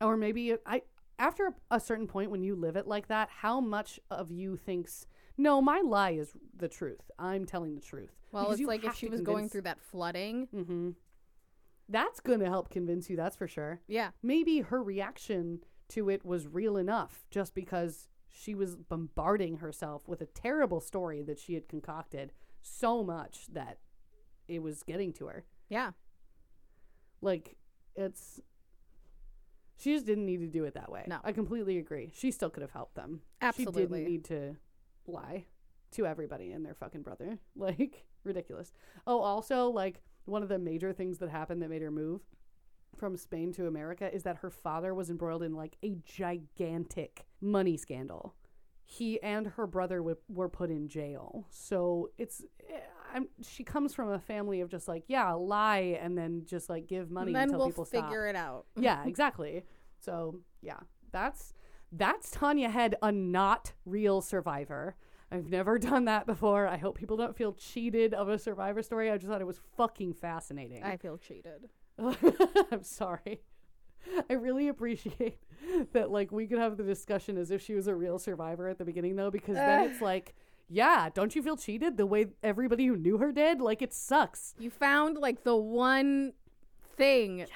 [SPEAKER 1] or maybe I after a certain point when you live it like that, how much of you thinks no, my lie is the truth. I'm telling the truth.
[SPEAKER 2] Well,
[SPEAKER 1] Because
[SPEAKER 2] it's like if
[SPEAKER 1] have
[SPEAKER 2] she
[SPEAKER 1] to
[SPEAKER 2] was going
[SPEAKER 1] convince-
[SPEAKER 2] through that flooding.
[SPEAKER 1] Mm-hmm. That's going to help convince you, that's for sure.
[SPEAKER 2] Yeah.
[SPEAKER 1] Maybe her reaction to it was real enough just because she was bombarding herself with a terrible story that she had concocted so much that it was getting to her.
[SPEAKER 2] Yeah.
[SPEAKER 1] Like, it's. She just didn't need to do it that way.
[SPEAKER 2] No.
[SPEAKER 1] I completely agree. She still could have helped them.
[SPEAKER 2] Absolutely.
[SPEAKER 1] She didn't need to lie to everybody and their fucking brother. Like, ridiculous. Oh, also, like, one of the major things that happened that made her move from Spain to America is that her father was embroiled in, like, a gigantic money scandal. He and her brother w- were put in jail. So it's, eh, I'm, she comes from a family of just like, yeah, lie and then just like give money
[SPEAKER 2] then
[SPEAKER 1] until
[SPEAKER 2] we'll
[SPEAKER 1] people stop
[SPEAKER 2] figure it out.
[SPEAKER 1] yeah, exactly. So yeah, that's that's Tanya Head, a not real survivor. I've never done that before. I hope people don't feel cheated of a survivor story. I just thought it was fucking fascinating.
[SPEAKER 2] I feel cheated.
[SPEAKER 1] I'm sorry. I really appreciate that like we could have the discussion as if she was a real survivor at the beginning though, because then it's like, yeah, don't you feel cheated the way everybody who knew her did? Like it sucks.
[SPEAKER 2] You found like the one thing
[SPEAKER 1] Yes.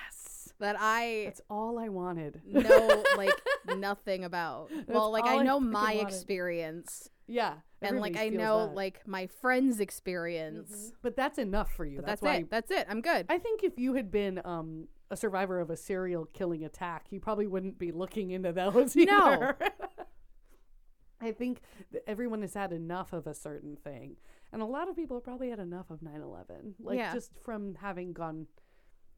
[SPEAKER 2] That I
[SPEAKER 1] That's all I wanted.
[SPEAKER 2] know like nothing about. well, like
[SPEAKER 1] all
[SPEAKER 2] I
[SPEAKER 1] I
[SPEAKER 2] know
[SPEAKER 1] fucking
[SPEAKER 2] my
[SPEAKER 1] wanted.
[SPEAKER 2] experience
[SPEAKER 1] Yeah.
[SPEAKER 2] and like I
[SPEAKER 1] everybody feels
[SPEAKER 2] know
[SPEAKER 1] that. Mm-hmm.
[SPEAKER 2] like my friend's experience.
[SPEAKER 1] But that's enough for you.
[SPEAKER 2] But
[SPEAKER 1] that's,
[SPEAKER 2] that's,
[SPEAKER 1] why
[SPEAKER 2] it. That's it. I'm good.
[SPEAKER 1] I think if you had been um, a survivor of a serial killing attack, you probably wouldn't be looking into those either. No. I think that everyone has had enough of a certain thing. And a lot of people have probably had enough of 9 11. Like,
[SPEAKER 2] Yeah.
[SPEAKER 1] just from having gone,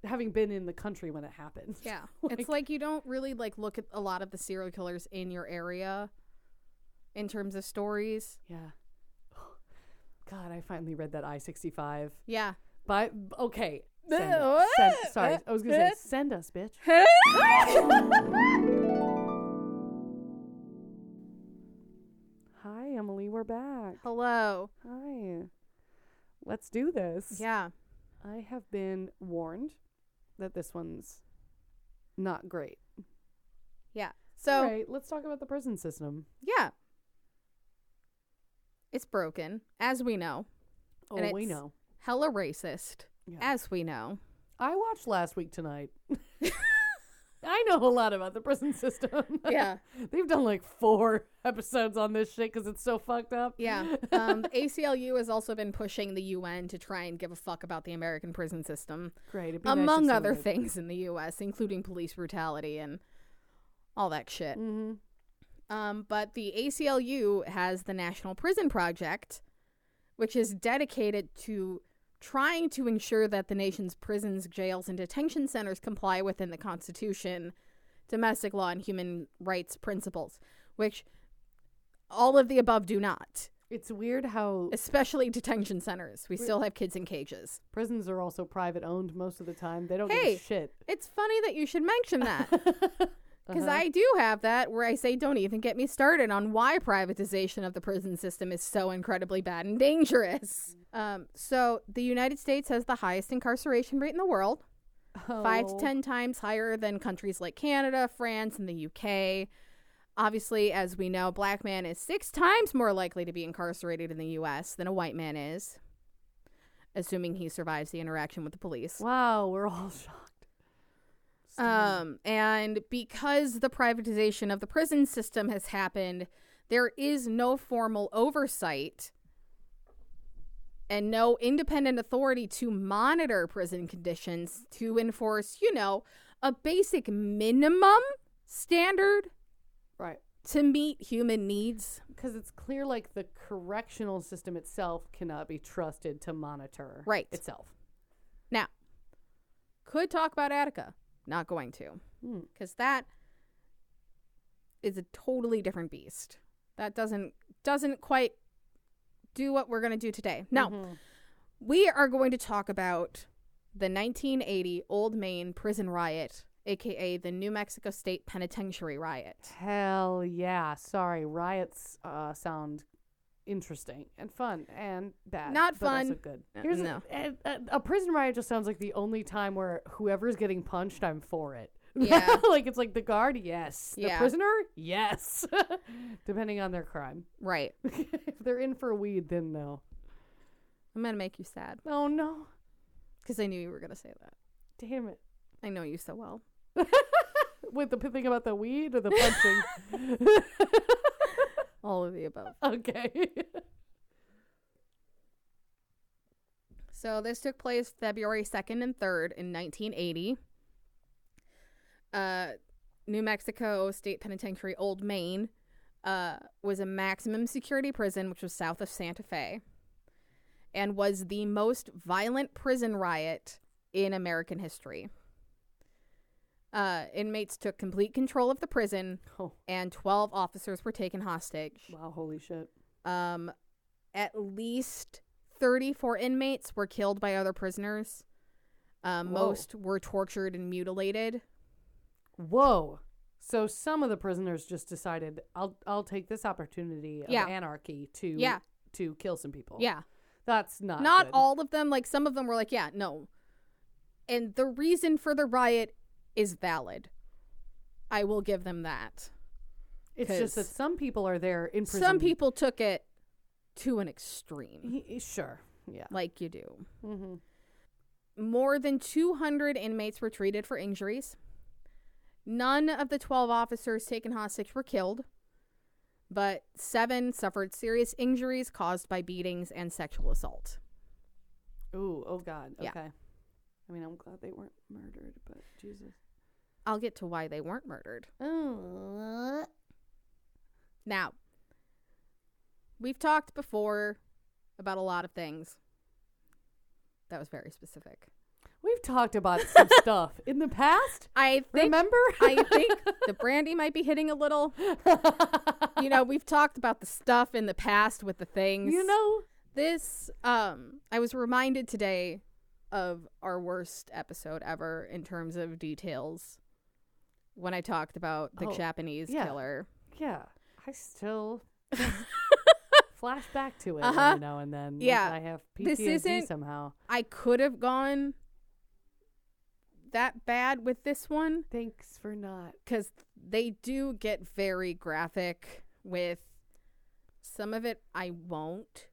[SPEAKER 1] having been in the country when it happens.
[SPEAKER 2] yeah.
[SPEAKER 1] Like-
[SPEAKER 2] it's like you don't really like look at a lot of the serial killers in your area in terms of stories.
[SPEAKER 1] Yeah. God, I finally read that I 65.
[SPEAKER 2] Yeah.
[SPEAKER 1] But, okay. Send, us. Send, sorry, I was to say, send us, bitch. Hi, Emily. We're back.
[SPEAKER 2] Hello.
[SPEAKER 1] Hi. Let's do this.
[SPEAKER 2] Yeah.
[SPEAKER 1] I have been warned that this one's not great.
[SPEAKER 2] Yeah. So,
[SPEAKER 1] All right, let's talk about the prison system.
[SPEAKER 2] yeah. It's broken, as we know.
[SPEAKER 1] Oh,
[SPEAKER 2] And
[SPEAKER 1] we
[SPEAKER 2] it's-
[SPEAKER 1] know.
[SPEAKER 2] Hella racist,
[SPEAKER 1] Yeah.
[SPEAKER 2] as we know.
[SPEAKER 1] I watched last week tonight. I know a lot about the prison system.
[SPEAKER 2] Yeah.
[SPEAKER 1] They've done like four episodes on this shit because it's so fucked up.
[SPEAKER 2] Yeah. Um, ACLU has also been pushing the UN to try and give a fuck about the American prison system,
[SPEAKER 1] Great. Nice
[SPEAKER 2] among
[SPEAKER 1] someone
[SPEAKER 2] other things in the US, including police brutality and all that shit.
[SPEAKER 1] Mhm.
[SPEAKER 2] Um, but the ACLU has the National Prison Project, which is dedicated to trying to ensure that the nation's prisons, jails, and detention centers comply within the Constitution, domestic law, and human rights principles, which all of the above do not,
[SPEAKER 1] It's weird how
[SPEAKER 2] especially detention centers. We still have kids in cages.
[SPEAKER 1] prisons are also private owned most of the time. They don't give
[SPEAKER 2] Hey.
[SPEAKER 1] a shit.
[SPEAKER 2] It's funny that you should mention that. Because
[SPEAKER 1] Uh-huh.
[SPEAKER 2] I do have that where I say, don't even get me started on why privatization of the prison system is so incredibly bad and dangerous. Um, so, the United States has the highest incarceration rate in the world, five to
[SPEAKER 1] Oh.
[SPEAKER 2] 10 times higher than countries like Canada, France, and the UK. Obviously, as we know, black man is six times more likely to be incarcerated in the US than a white man is, assuming he survives the interaction with the police.
[SPEAKER 1] Wow, we're all shocked.
[SPEAKER 2] Um, and because the privatization of the prison system has happened, there is no formal oversight and no independent authority to monitor prison conditions to enforce, you know, a basic minimum standard
[SPEAKER 1] right.
[SPEAKER 2] to meet human needs.
[SPEAKER 1] Because it's clear like the correctional system itself cannot be trusted to monitor
[SPEAKER 2] Right.
[SPEAKER 1] itself.
[SPEAKER 2] Now, could talk about Attica, not going to.
[SPEAKER 1] Hmm.
[SPEAKER 2] because that is a totally different beast. That doesn't doesn't quite do what we're going to do today. No,
[SPEAKER 1] Mhm.
[SPEAKER 2] we are going to talk about the 1980 Old Main prison riot, aka the New Mexico State Penitentiary riot.
[SPEAKER 1] Hell yeah. Sorry, riots uh, sound interesting and fun and bad.
[SPEAKER 2] Not
[SPEAKER 1] but also
[SPEAKER 2] fun.
[SPEAKER 1] good.
[SPEAKER 2] Uh,
[SPEAKER 1] Here's
[SPEAKER 2] no.
[SPEAKER 1] a, a, a prison riot just sounds like the only time where whoever's getting punched, I'm for it.
[SPEAKER 2] Yeah.
[SPEAKER 1] like it's like the guard, yes. The
[SPEAKER 2] Yeah.
[SPEAKER 1] prisoner, yes. Depending on their crime.
[SPEAKER 2] Right.
[SPEAKER 1] if they're in for weed, then no.
[SPEAKER 2] I'm going to make you sad
[SPEAKER 1] Oh no.
[SPEAKER 2] because I knew you were going to say that.
[SPEAKER 1] Damn it.
[SPEAKER 2] I know you so well.
[SPEAKER 1] With the thing about the weed or the punching?
[SPEAKER 2] All of the above.
[SPEAKER 1] okay.
[SPEAKER 2] So this took place February 2nd and 3rd in 1980. Uh, New Mexico State Penitentiary Old Main uh, was a maximum security prison, which was south of Santa Fe, and was the most violent prison riot in American history. Uh, inmates took complete control of the prison,
[SPEAKER 1] Oh,
[SPEAKER 2] and 12 officers were taken hostage.
[SPEAKER 1] wow, holy shit.
[SPEAKER 2] Um, at least 34 inmates were killed by other prisoners. Um, most were tortured and mutilated.
[SPEAKER 1] Whoa. So some of the prisoners just decided I'll I'll take this opportunity of
[SPEAKER 2] Yeah.
[SPEAKER 1] anarchy to
[SPEAKER 2] Yeah.
[SPEAKER 1] to kill some people.
[SPEAKER 2] Yeah.
[SPEAKER 1] That's not
[SPEAKER 2] Not
[SPEAKER 1] good.
[SPEAKER 2] all of them. Like some of them were like, yeah, no. And the reason for the riot is valid. I will give them that.
[SPEAKER 1] It's just that some people are there in prison.
[SPEAKER 2] Some people took it to an extreme,
[SPEAKER 1] He- sure. Yeah.
[SPEAKER 2] like you do.
[SPEAKER 1] Mm-hmm.
[SPEAKER 2] More than 200 inmates were treated for injuries. None of the 12 officers taken hostage were killed, but seven suffered serious injuries caused by beatings and sexual assault.
[SPEAKER 1] Ooh, oh God.
[SPEAKER 2] Yeah.
[SPEAKER 1] Okay. I mean, I'm glad they weren't murdered, but Jesus.
[SPEAKER 2] I'll get to why they weren't murdered.
[SPEAKER 1] Oh.
[SPEAKER 2] Now, we've talked before about a lot of things. That was very specific.
[SPEAKER 1] We've talked about some stuff in the past.
[SPEAKER 2] I think
[SPEAKER 1] Remember?
[SPEAKER 2] I think the brandy might be hitting a little. You know, we've talked about the stuff in the past with the things.
[SPEAKER 1] you know.
[SPEAKER 2] this um I was reminded today of our worst episode ever in terms of details when I talked about the
[SPEAKER 1] Oh,
[SPEAKER 2] Japanese
[SPEAKER 1] yeah.
[SPEAKER 2] killer.
[SPEAKER 1] Yeah. I still flash back to it
[SPEAKER 2] Uh-huh.
[SPEAKER 1] every now and then.
[SPEAKER 2] Yeah.
[SPEAKER 1] I have PTSD
[SPEAKER 2] This isn't-
[SPEAKER 1] somehow.
[SPEAKER 2] I could have gone that bad with this one
[SPEAKER 1] Thanks for not.
[SPEAKER 2] because they do get very graphic with some of it. I won't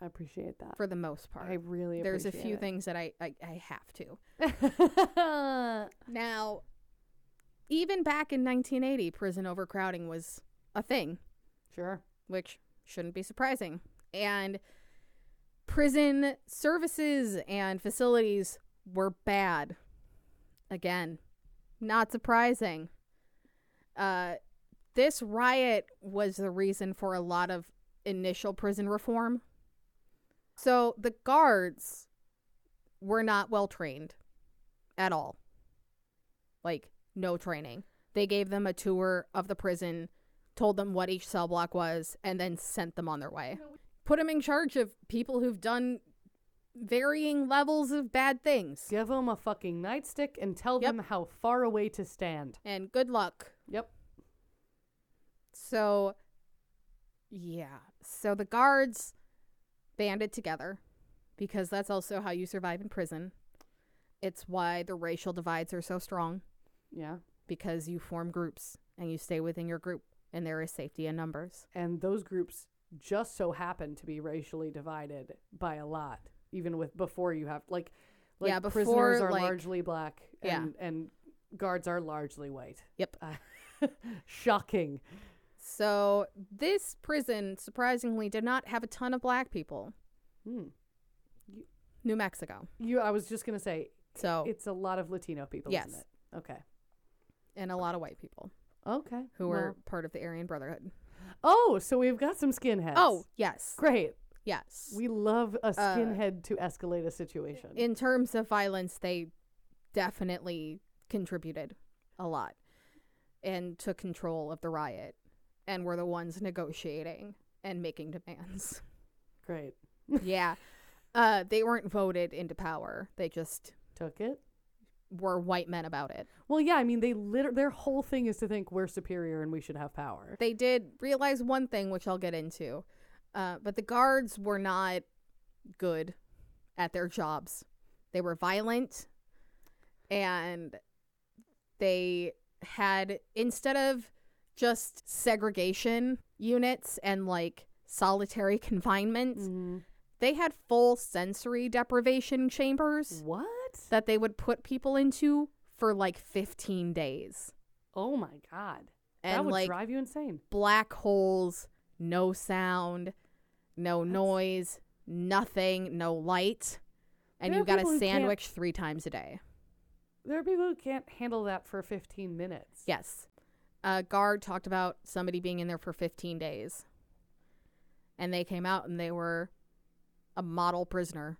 [SPEAKER 1] I appreciate that.
[SPEAKER 2] for the most part.
[SPEAKER 1] I really
[SPEAKER 2] There's a few
[SPEAKER 1] it.
[SPEAKER 2] things that I, I, I have to. Now, even back in 1980, prison overcrowding was a thing,
[SPEAKER 1] sure.
[SPEAKER 2] which shouldn't be surprising. And prison services and facilities were bad. Again, not surprising. Uh, this riot was the reason for a lot of initial prison reform. So the guards were not well trained at all. Like, no training. They gave them a tour of the prison, told them what each cell block was, and then sent them on their way. Put them in charge of people who've done varying levels of bad things.
[SPEAKER 1] Give them a fucking nightstick and tell
[SPEAKER 2] Yep.
[SPEAKER 1] them how far away to stand.
[SPEAKER 2] And good luck.
[SPEAKER 1] Yep.
[SPEAKER 2] So, yeah. So the guards banded together because that's also how you survive in prison. It's why the racial divides are so strong
[SPEAKER 1] Yeah.
[SPEAKER 2] because you form groups and you stay within your group and there is safety in numbers.
[SPEAKER 1] And those groups just so happen to be racially divided by a lot, even with before you have like, like
[SPEAKER 2] Yeah, before,
[SPEAKER 1] prisoners are
[SPEAKER 2] like-
[SPEAKER 1] largely black
[SPEAKER 2] Yeah.
[SPEAKER 1] and and guards are largely white.
[SPEAKER 2] Yep.
[SPEAKER 1] Uh, shocking.
[SPEAKER 2] So this prison surprisingly did not have a ton of black people.
[SPEAKER 1] Hmm.
[SPEAKER 2] New Mexico.
[SPEAKER 1] You I was just going to say
[SPEAKER 2] So,
[SPEAKER 1] it's a lot of Latino people,
[SPEAKER 2] Yes.
[SPEAKER 1] isn't it? Okay.
[SPEAKER 2] And a lot of white people
[SPEAKER 1] Okay.
[SPEAKER 2] who
[SPEAKER 1] Well-
[SPEAKER 2] were part of the Aryan Brotherhood.
[SPEAKER 1] Oh, so we've got some skinheads.
[SPEAKER 2] Oh, yes.
[SPEAKER 1] great.
[SPEAKER 2] Yes.
[SPEAKER 1] We love a
[SPEAKER 2] Uh,
[SPEAKER 1] skinhead to escalate a situation.
[SPEAKER 2] in terms of violence, they definitely contributed a lot and took control of the riot and were the ones negotiating and making demands.
[SPEAKER 1] great.
[SPEAKER 2] yeah. Uh, they weren't voted into power. They just
[SPEAKER 1] Took it.
[SPEAKER 2] Were white men about it.
[SPEAKER 1] Well, yeah, I mean, they liter- their whole thing is to think we're superior and we should have power.
[SPEAKER 2] They did realize one thing, which I'll get into, uh, but the guards were not good at their jobs. They were violent and they had, instead of just segregation units and like solitary confinement,
[SPEAKER 1] Mhm.
[SPEAKER 2] they had full sensory deprivation chambers
[SPEAKER 1] What?
[SPEAKER 2] That they would put people into for like 15 days.
[SPEAKER 1] Oh my god.
[SPEAKER 2] And
[SPEAKER 1] that would
[SPEAKER 2] like
[SPEAKER 1] drive you insane.
[SPEAKER 2] black holes, no sound, no
[SPEAKER 1] That's-
[SPEAKER 2] noise, nothing, no light. And
[SPEAKER 1] There
[SPEAKER 2] you got a sandwich three times a day.
[SPEAKER 1] There are people who can't handle that for 15 minutes.
[SPEAKER 2] Yes.
[SPEAKER 3] a guard talked about somebody being in there for 15 days. And they came out and they were a model prisoner.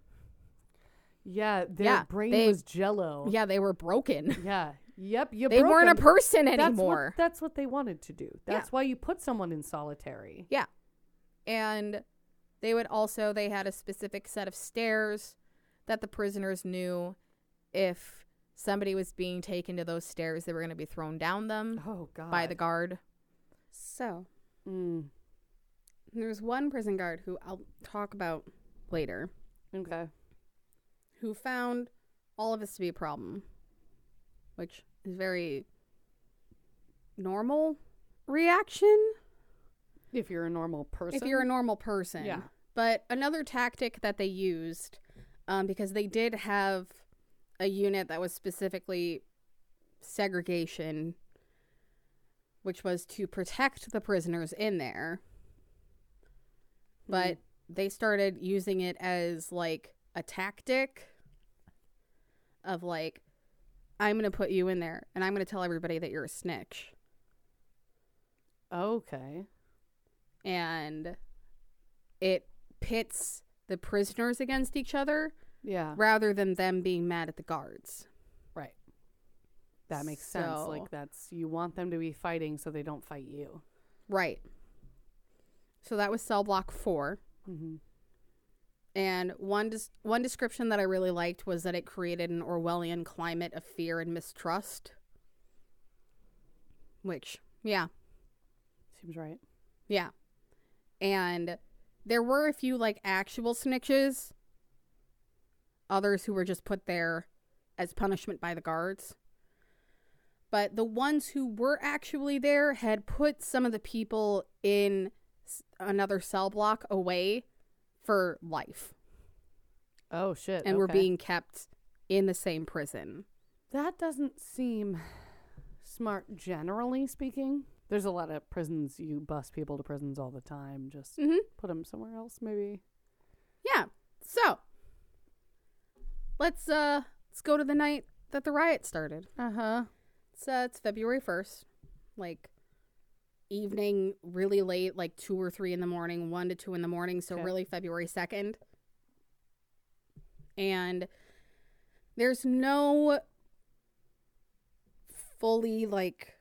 [SPEAKER 1] Yeah, their
[SPEAKER 3] Yeah,
[SPEAKER 1] brain
[SPEAKER 3] they-
[SPEAKER 1] was jello.
[SPEAKER 3] Yeah, they were broken.
[SPEAKER 1] Yeah. Yep. You
[SPEAKER 3] they
[SPEAKER 1] broke
[SPEAKER 3] weren't a person
[SPEAKER 1] That's
[SPEAKER 3] anymore.
[SPEAKER 1] what, that's what they wanted to do.
[SPEAKER 3] Yeah.
[SPEAKER 1] That's why you put someone in solitary. Yeah.
[SPEAKER 3] And they would also they had a specific set of stairs that the prisoners knew if somebody was being taken to those stairs they were going to be thrown down them
[SPEAKER 1] Oh God.
[SPEAKER 3] by the guard
[SPEAKER 2] So
[SPEAKER 1] Mm,
[SPEAKER 2] there's one prison guard who I'll talk about later
[SPEAKER 1] okay.
[SPEAKER 2] Who found all of this to be a problem, which is very normal reaction
[SPEAKER 1] If you're a normal person.
[SPEAKER 2] if you're a normal person.
[SPEAKER 1] Yeah.
[SPEAKER 2] But another tactic that they used, um, because they did have a unit that was specifically segregation, which was to protect the prisoners in there. But they started using it as like a tactic of like, I'm going to put you in there and I'm going to tell everybody that you're a snitch.
[SPEAKER 1] Okay.
[SPEAKER 2] and it pits the prisoners against each other
[SPEAKER 1] Yeah.
[SPEAKER 2] rather than them being mad at the guards.
[SPEAKER 1] Right. That makes sense. Like that's you want them to be fighting so they don't fight you.
[SPEAKER 2] Right. So that was cell block 4
[SPEAKER 1] Mm-hmm.
[SPEAKER 2] And one des- one description that I really liked was that it created an Orwellian climate of fear and mistrust. Which, yeah,
[SPEAKER 1] Seems right.
[SPEAKER 2] yeah. And there were a few like actual snitches, others who were just put there as punishment by the guards. But the ones who were actually there had put some of the people in another cell block away for life
[SPEAKER 1] Oh shit.
[SPEAKER 2] and we're being kept in the same prison.
[SPEAKER 1] That doesn't seem smart generally speaking. There's a lot of prisons you bust people to prisons all the time. Just
[SPEAKER 2] Mhm.
[SPEAKER 1] put them somewhere else maybe.
[SPEAKER 2] Yeah. So, let's uh let's go to the night that the riot started.
[SPEAKER 1] Uh-huh.
[SPEAKER 2] Uh, it's February first, like evening, really late, like two or three in the morning, one to two in the morning. So
[SPEAKER 1] Okay.
[SPEAKER 2] really February second, and there's no fully like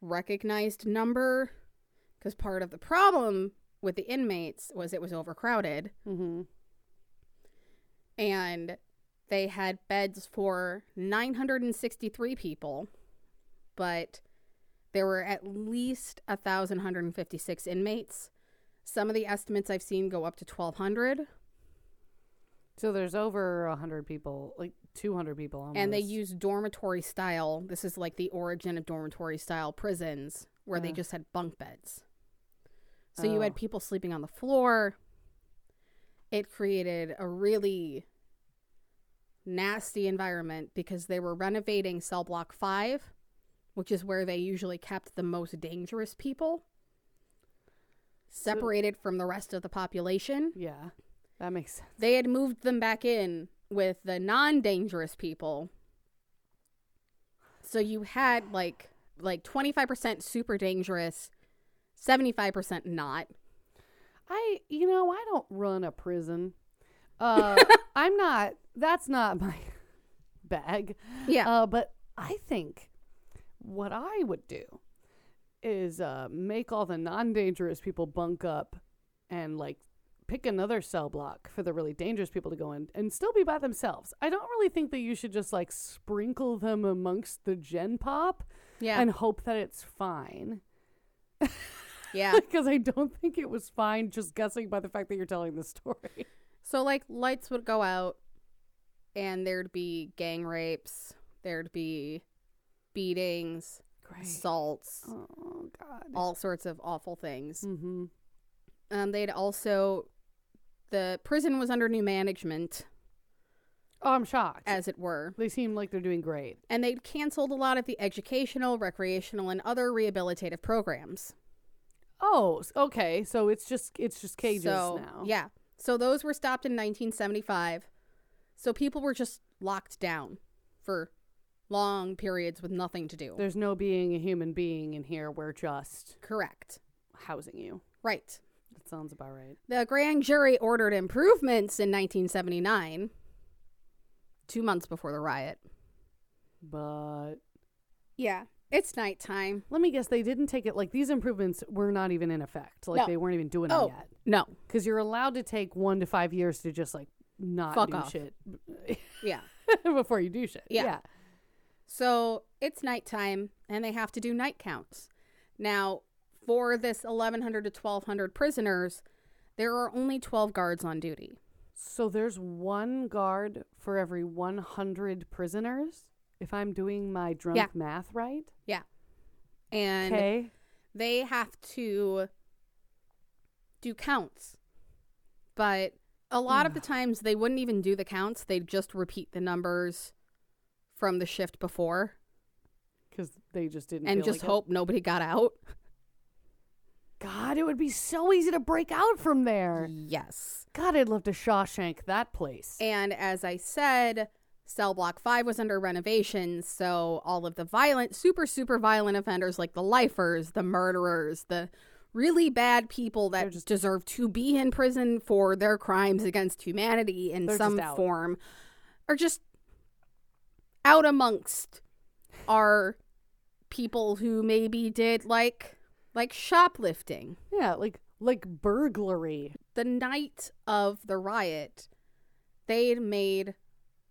[SPEAKER 2] recognized number because part of the problem with the inmates was it was overcrowded
[SPEAKER 1] Mm-hmm.
[SPEAKER 2] and they had beds for 963 people, but there were at least 1,156 inmates. Some of the estimates I've seen go up to 1,200,
[SPEAKER 1] So there's over a hundred people, like two hundred people almost.
[SPEAKER 2] and they use dormitory style. This is like the origin of dormitory style prisons, where they
[SPEAKER 1] Uh.
[SPEAKER 2] just had bunk beds. So you had
[SPEAKER 1] Oh.
[SPEAKER 2] people sleeping on the floor. It created a really nasty environment because they were renovating cell block 5, which is where they usually kept the most dangerous people, separated from the rest of the population.
[SPEAKER 1] Yeah. That makes sense.
[SPEAKER 2] They had moved them back in with the non-dangerous people. So you had like like 25% super dangerous, 75% not.
[SPEAKER 1] I you know, I don't run a prison. Uh I'm not that's not my bag.
[SPEAKER 2] Yeah.
[SPEAKER 1] Uh but I think what I would do is uh make all the non-dangerous people bunk up and like pick another cell block for the really dangerous people to go in and still be by themselves. I don't really think that you should just like sprinkle them amongst the gen pop
[SPEAKER 2] yeah.
[SPEAKER 1] and hope that it's fine.
[SPEAKER 2] yeah.
[SPEAKER 1] because I don't think it was fine just guessing by the fact that you're telling the story.
[SPEAKER 2] So like lights would go out and there'd be gang rapes, there'd be beatings,
[SPEAKER 1] Great.
[SPEAKER 2] assaults,
[SPEAKER 1] Oh God.
[SPEAKER 2] all sorts of awful things.
[SPEAKER 1] Mm-hmm.
[SPEAKER 2] Um they'd also the prison was under new management
[SPEAKER 1] Oh, I'm shocked.
[SPEAKER 2] as it were.
[SPEAKER 1] they seem like they're doing great.
[SPEAKER 2] And they'd canceled a lot of the educational, recreational and other rehabilitative programs.
[SPEAKER 1] Oh, okay. So it's just it's just cages
[SPEAKER 2] so,
[SPEAKER 1] now.
[SPEAKER 2] Yeah. So those were stopped in 1975. So people were just locked down for long periods with nothing to do.
[SPEAKER 1] There's no being a human being in here. We're just
[SPEAKER 2] Correct.
[SPEAKER 1] housing you.
[SPEAKER 2] Right.
[SPEAKER 1] That sounds about right.
[SPEAKER 2] The grand jury ordered improvements in 1979, two months before the riot.
[SPEAKER 1] But
[SPEAKER 2] Yeah, it's nighttime.
[SPEAKER 1] let me guess, they didn't take it like these improvements were not even in effect. Like
[SPEAKER 2] No.
[SPEAKER 1] they weren't even doing
[SPEAKER 2] Oh.
[SPEAKER 1] them yet.
[SPEAKER 2] No.
[SPEAKER 1] Because you're allowed to take one to five years to just like not
[SPEAKER 2] Fuck
[SPEAKER 1] do
[SPEAKER 2] off.
[SPEAKER 1] shit
[SPEAKER 2] Yeah.
[SPEAKER 1] before you do shit.
[SPEAKER 2] Yeah.
[SPEAKER 1] Yeah.
[SPEAKER 2] So it's nighttime, and they have to do night counts. Now, for this 1,100 to 1,200 prisoners, there are only 12 guards on duty.
[SPEAKER 1] So there's one guard for every 100 prisoners, if I'm doing my drunk
[SPEAKER 2] Yeah.
[SPEAKER 1] math right. Yeah.
[SPEAKER 2] And
[SPEAKER 1] Okay.
[SPEAKER 2] they have to do counts. But a lot of the times, they wouldn't even do the counts, they'd just repeat the numbers from the shift before
[SPEAKER 1] Because they just didn't.
[SPEAKER 2] and
[SPEAKER 1] feel
[SPEAKER 2] just
[SPEAKER 1] like it.
[SPEAKER 2] hope nobody got out.
[SPEAKER 1] God, it would be so easy to break out from there.
[SPEAKER 2] Yes.
[SPEAKER 1] God, I'd love to Shawshank that place.
[SPEAKER 2] And as I said, Cell Block 5 was under renovations, so all of the violent, super, super violent offenders like the lifers, the murderers, the really bad people that
[SPEAKER 1] just-
[SPEAKER 2] deserve to be in prison for their crimes against humanity in some form are just out amongst our people who maybe did like like shoplifting
[SPEAKER 1] yeah, like like burglary.
[SPEAKER 2] the night of the riot, they'd made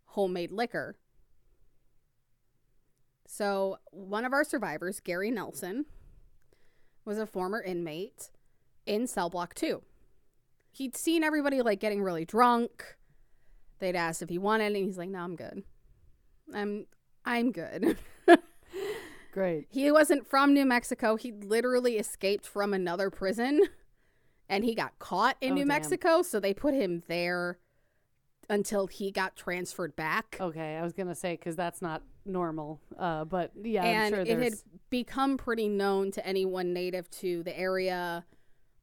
[SPEAKER 2] homemade liquor. So, one of our survivors, Gary Nelson, was a former inmate in cell block 2. He'd seen everybody like getting really drunk. They'd asked if he wanted and he's like, "No, I'm good. I'm I'm good."
[SPEAKER 1] Great.
[SPEAKER 2] He wasn't from New Mexico. He literally escaped from another prison and he got caught in
[SPEAKER 1] Oh,
[SPEAKER 2] New
[SPEAKER 1] damn.
[SPEAKER 2] Mexico. So they put him there until he got transferred back.
[SPEAKER 1] Okay, I was gonna say because that's not normal. Uh, but yeah, I'm
[SPEAKER 2] and
[SPEAKER 1] sure
[SPEAKER 2] it had become pretty known to anyone native to the area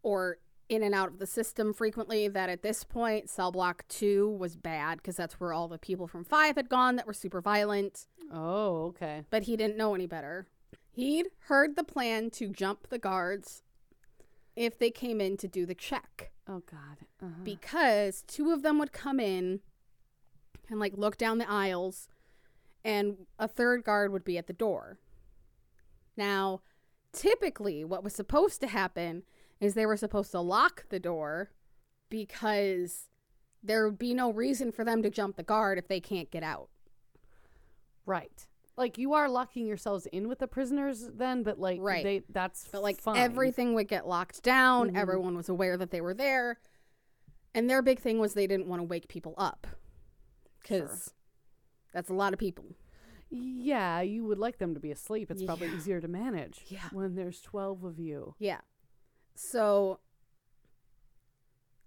[SPEAKER 2] or in and out of the system frequently that at this point, cell block two was bad because that's where all the people from five had gone that were super violent.
[SPEAKER 1] Oh, okay.
[SPEAKER 2] but he didn't know any better. He'd heard the plan to jump the guards if they came in to do the check
[SPEAKER 1] Oh God. Uh-huh.
[SPEAKER 2] because two of them would come in and like look down the aisles and a third guard would be at the door. Now, typically what was supposed to happen is they were supposed to lock the door because there would be no reason for them to jump the guard if they can't get out.
[SPEAKER 1] right. Like you are locking yourselves in with the prisoners then, but like
[SPEAKER 2] Right.
[SPEAKER 1] they that's
[SPEAKER 2] But like
[SPEAKER 1] fine.
[SPEAKER 2] everything would get locked down.
[SPEAKER 1] Mhm.
[SPEAKER 2] Everyone was aware that they were there. And their big thing was they didn't want to wake people up. Because that's a lot of people.
[SPEAKER 1] Yeah, you would like them to be asleep. It's probably
[SPEAKER 2] Yeah.
[SPEAKER 1] easier to manage.
[SPEAKER 2] Yeah.
[SPEAKER 1] When there's twelve of you.
[SPEAKER 2] Yeah. So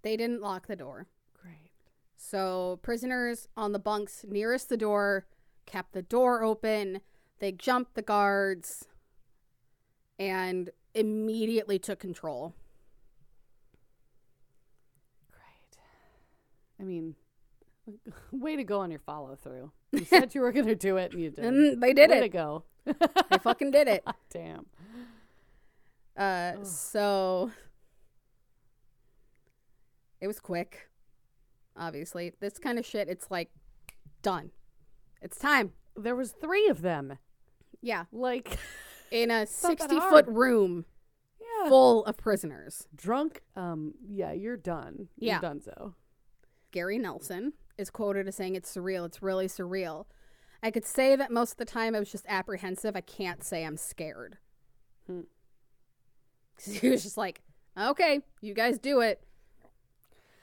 [SPEAKER 2] they didn't lock the door.
[SPEAKER 1] Great.
[SPEAKER 2] So prisoners on the bunks nearest the door kept the door open. They jumped the guards and immediately took control.
[SPEAKER 1] Great. I mean, way to go on your follow through. You said you were going to do it, and you did.
[SPEAKER 2] And mm, they did
[SPEAKER 1] way to
[SPEAKER 2] it.
[SPEAKER 1] go.
[SPEAKER 2] They fucking did it.
[SPEAKER 1] Damn.
[SPEAKER 2] Uh, so it was quick. Obviously, this kind of shit, it's like done. It's time.
[SPEAKER 1] There was three of them.
[SPEAKER 2] Yeah,
[SPEAKER 1] Like,
[SPEAKER 2] in a
[SPEAKER 1] 60
[SPEAKER 2] foot room
[SPEAKER 1] yeah.
[SPEAKER 2] full of prisoners.
[SPEAKER 1] Drunk. Um. Yeah, you're done.
[SPEAKER 2] Yeah.
[SPEAKER 1] You're done. So.
[SPEAKER 2] Gary Nelson is quoted as saying, "It's surreal. It's really surreal." I could say that most of the time I was just apprehensive. I can't say I'm scared.
[SPEAKER 1] Hmm.
[SPEAKER 2] 'Cause he was just like, "Okay, you guys do it."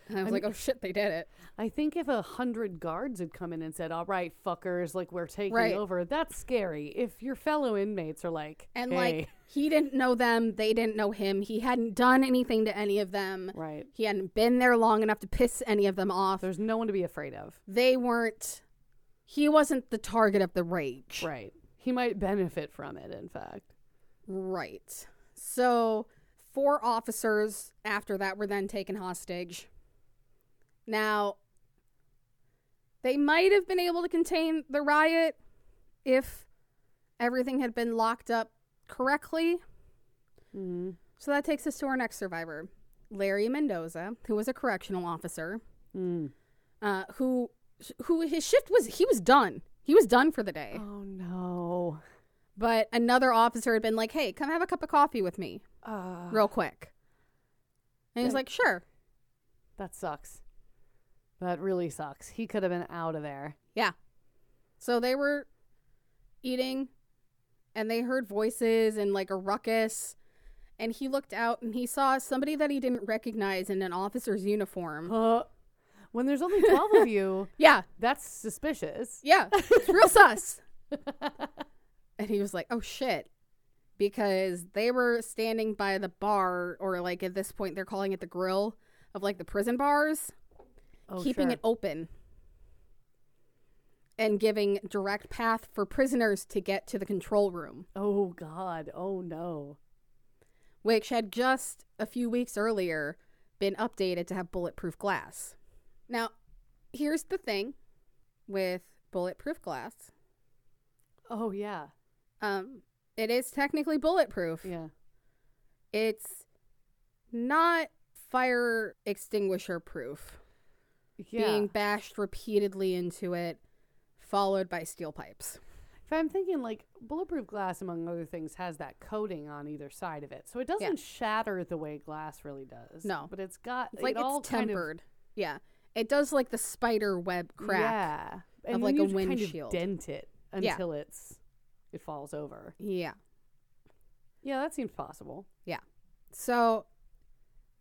[SPEAKER 2] And I was
[SPEAKER 1] I
[SPEAKER 2] like,
[SPEAKER 1] mean-
[SPEAKER 2] "Oh shit, they did it."
[SPEAKER 1] I think if a hundred guards had come in and said, "All right, fuckers, like we're taking
[SPEAKER 2] Right.
[SPEAKER 1] over," that's scary. If your fellow inmates are like,
[SPEAKER 2] And
[SPEAKER 1] hey,
[SPEAKER 2] like he didn't know them, they didn't know him. He hadn't done anything to any of them.
[SPEAKER 1] right,
[SPEAKER 2] He hadn't been there long enough to piss any of them off.
[SPEAKER 1] there's no one to be afraid of.
[SPEAKER 2] They weren't he wasn't the target of the rage.
[SPEAKER 1] Right, he might benefit from it. In fact,
[SPEAKER 2] Right. So, four officers after that were then taken hostage. Now, they might have been able to contain the riot if everything had been locked up correctly.
[SPEAKER 1] Mm-hmm.
[SPEAKER 2] So that takes us to our next survivor, Larry Mendoza, who was a correctional officer,
[SPEAKER 1] Mm.
[SPEAKER 2] uh, who who his shift was he was done. He was done for the day.
[SPEAKER 1] Oh no.
[SPEAKER 2] But another officer had been like, "Hey, come have a cup of coffee with me,
[SPEAKER 1] Uh,
[SPEAKER 2] real quick." And he's like, "Sure."
[SPEAKER 1] that sucks. That really sucks. He could have been out of there.
[SPEAKER 2] Yeah. So they were eating and they heard voices and like a ruckus. And he looked out and he saw somebody that he didn't recognize in an officer's uniform.
[SPEAKER 1] Uh, when there's only 12 of you,
[SPEAKER 2] Yeah.
[SPEAKER 1] that's suspicious.
[SPEAKER 2] Yeah. It's real sus. And he was like, oh shit. Because they were standing by the bar, or like at this point, they're calling it the grill of like the prison bars,
[SPEAKER 1] Oh,
[SPEAKER 2] keeping
[SPEAKER 1] sure.
[SPEAKER 2] it open and giving direct path for prisoners to get to the control room.
[SPEAKER 1] Oh God. Oh no.
[SPEAKER 2] which had just a few weeks earlier been updated to have bulletproof glass. Now, here's the thing with bulletproof glass.
[SPEAKER 1] Oh yeah.
[SPEAKER 2] Um, it is technically bulletproof.
[SPEAKER 1] Yeah.
[SPEAKER 2] It's not fire extinguisher proof.
[SPEAKER 1] Yeah.
[SPEAKER 2] Being bashed repeatedly into it, followed by steel pipes.
[SPEAKER 1] If I'm thinking like bulletproof glass, among other things, has that coating on either side of it, so it doesn't shatter the way glass really does.
[SPEAKER 2] No.
[SPEAKER 1] but it's got
[SPEAKER 2] It's like
[SPEAKER 1] it all
[SPEAKER 2] it's
[SPEAKER 1] kind of-
[SPEAKER 2] tempered. Yeah. It does like the spider web crack.
[SPEAKER 1] Yeah, and
[SPEAKER 2] of like a
[SPEAKER 1] you kind of
[SPEAKER 2] windshield.
[SPEAKER 1] dent it
[SPEAKER 2] Yeah.
[SPEAKER 1] until it's it falls over.
[SPEAKER 2] Yeah.
[SPEAKER 1] Yeah, that seems possible. Yeah.
[SPEAKER 2] So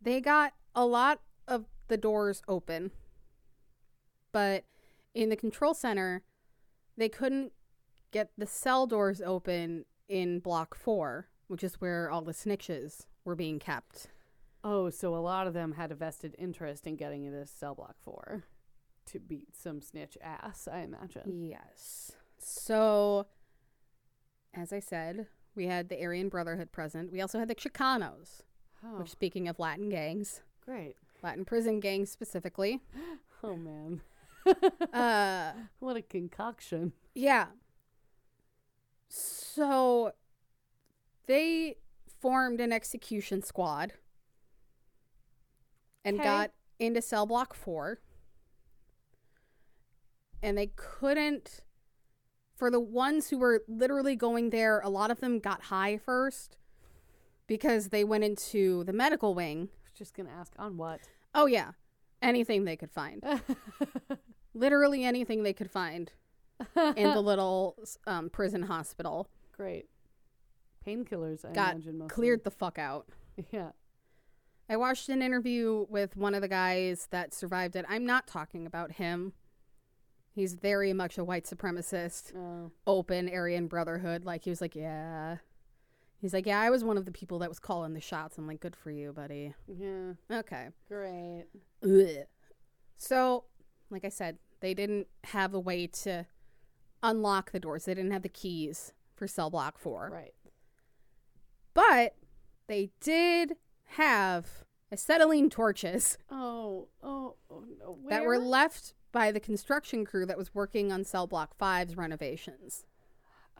[SPEAKER 2] they got a lot of the doors open, but in the control center, they couldn't get the cell doors open in block four, which is where all the snitches were being kept.
[SPEAKER 1] Oh, so a lot of them had a vested interest in getting into cell block four to beat some snitch ass. I imagine.
[SPEAKER 2] Yes. So, as I said, we had the Aryan Brotherhood present. We also had the Chicanos,
[SPEAKER 1] Oh,
[SPEAKER 2] which, speaking of Latin gangs,
[SPEAKER 1] great.
[SPEAKER 2] Latin prison gangs specifically,
[SPEAKER 1] Oh man,
[SPEAKER 2] uh,
[SPEAKER 1] what a concoction.
[SPEAKER 2] Yeah. So they formed an execution squad and
[SPEAKER 1] 'Kay.
[SPEAKER 2] got into cell block 4. And they couldn't for the ones who were literally going there, a lot of them got high first because they went into the medical wing.
[SPEAKER 1] I was just gonna ask on what.
[SPEAKER 2] Oh yeah, anything they could find. Literally anything they could find in the little um, prison hospital.
[SPEAKER 1] Great. Painkillers, I
[SPEAKER 2] Got
[SPEAKER 1] imagine. Mostly.
[SPEAKER 2] Cleared the fuck out.
[SPEAKER 1] Yeah.
[SPEAKER 2] I watched an interview with one of the guys that survived it. I'm not talking about him. He's very much a white supremacist,
[SPEAKER 1] Oh.
[SPEAKER 2] open Aryan Brotherhood. Like he was like, yeah. He's like, yeah, I was one of the people that was calling the shots. I'm like, good for you, buddy.
[SPEAKER 1] Yeah.
[SPEAKER 2] Okay.
[SPEAKER 1] Great.
[SPEAKER 2] Ugh. So, like I said, they didn't have a way to unlock the doors. They didn't have the keys for cell block four.
[SPEAKER 1] Right.
[SPEAKER 2] But they did have acetylene torches
[SPEAKER 1] Oh. Oh. oh no.
[SPEAKER 2] that were left by the construction crew that was working on cell block five's renovations.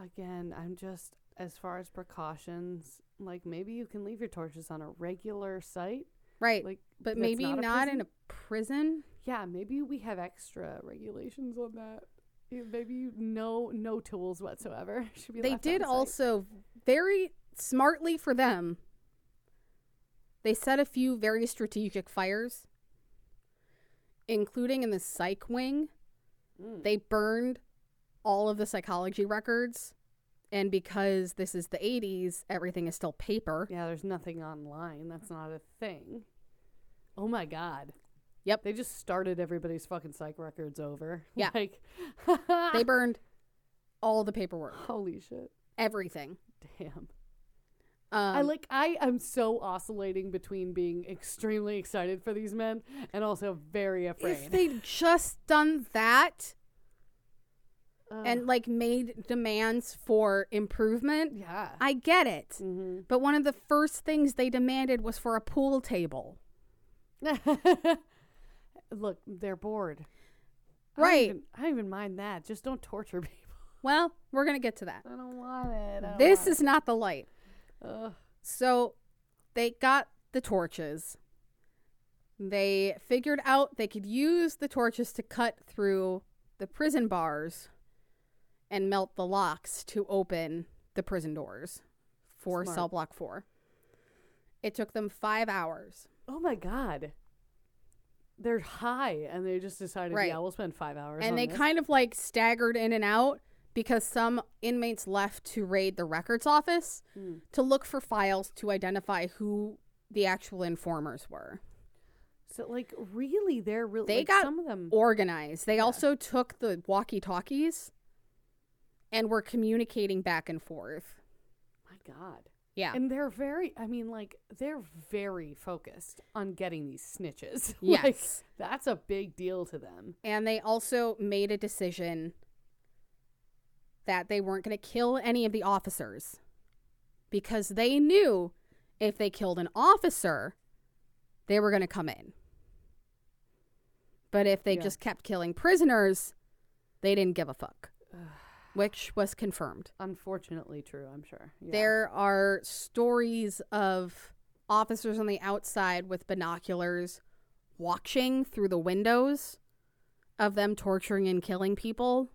[SPEAKER 1] Again, I'm just as far as precautions. Like maybe you can leave your torches on a regular site.
[SPEAKER 2] Right.
[SPEAKER 1] Like,
[SPEAKER 2] but maybe
[SPEAKER 1] not
[SPEAKER 2] not,
[SPEAKER 1] a
[SPEAKER 2] in a prison.
[SPEAKER 1] yeah, maybe we have extra regulations on that. Maybe no no tools whatsoever should be.
[SPEAKER 2] They
[SPEAKER 1] left
[SPEAKER 2] did also very smartly for them. They set a few very strategic fires, including in the psych wing.
[SPEAKER 1] Mm.
[SPEAKER 2] They burned all of the psychology records. And because this is the 80s, everything is still paper.
[SPEAKER 1] Yeah, there's nothing online. That's not a thing. Oh my god.
[SPEAKER 2] Yep.
[SPEAKER 1] They just started everybody's fucking psych records over.
[SPEAKER 2] Yeah.
[SPEAKER 1] Like
[SPEAKER 2] They burned all the paperwork,
[SPEAKER 1] Holy shit.
[SPEAKER 2] everything.
[SPEAKER 1] Damn.
[SPEAKER 2] Um,
[SPEAKER 1] I like I am so oscillating between being extremely excited for these men and also very afraid.
[SPEAKER 2] if they'd just done that
[SPEAKER 1] Ugh.
[SPEAKER 2] and like made demands for improvement,
[SPEAKER 1] yeah.
[SPEAKER 2] I get it.
[SPEAKER 1] hmm
[SPEAKER 2] But one of the first things they demanded was for a pool table.
[SPEAKER 1] Look, they're bored. I don't
[SPEAKER 2] Right.
[SPEAKER 1] even- I don't even mind that. Just don't torture people.
[SPEAKER 2] Well, we're going to get to that.
[SPEAKER 1] I don't want it. Don't
[SPEAKER 2] This
[SPEAKER 1] want
[SPEAKER 2] is not the light.
[SPEAKER 1] Ugh.
[SPEAKER 2] So they got the torches. They figured out they could use the torches to cut through the prison bars and melt the locks to open the prison doors for
[SPEAKER 1] Smart.
[SPEAKER 2] cell block 4. It took them 5 hours.
[SPEAKER 1] Oh my god. They're high, and they just decided,
[SPEAKER 2] Right.
[SPEAKER 1] yeah, we'll spend five hours.
[SPEAKER 2] and
[SPEAKER 1] on
[SPEAKER 2] they
[SPEAKER 1] this.
[SPEAKER 2] kind of like staggered in and out because some inmates left to raid the records office
[SPEAKER 1] Hmm.
[SPEAKER 2] to look for files to identify who the actual informers were.
[SPEAKER 1] So, like, really, they're really.
[SPEAKER 2] They
[SPEAKER 1] like,
[SPEAKER 2] got
[SPEAKER 1] some of them.
[SPEAKER 2] Organized. They also took the walkie talkies and were communicating back and forth.
[SPEAKER 1] my god.
[SPEAKER 2] Yeah.
[SPEAKER 1] And they're very. I mean, like, they're very focused on getting these snitches.
[SPEAKER 2] Yes.
[SPEAKER 1] like, that's a big deal to them.
[SPEAKER 2] and they also made a decision that they weren't going to kill any of the officers because they knew if they killed an officer, they were going to come in. But if they
[SPEAKER 1] Yeah.
[SPEAKER 2] just kept killing prisoners, they didn't give a fuck, which was confirmed.
[SPEAKER 1] Unfortunately, true. I'm sure. Yeah.
[SPEAKER 2] There are stories of officers on the outside with binoculars watching through the windows of them torturing and killing people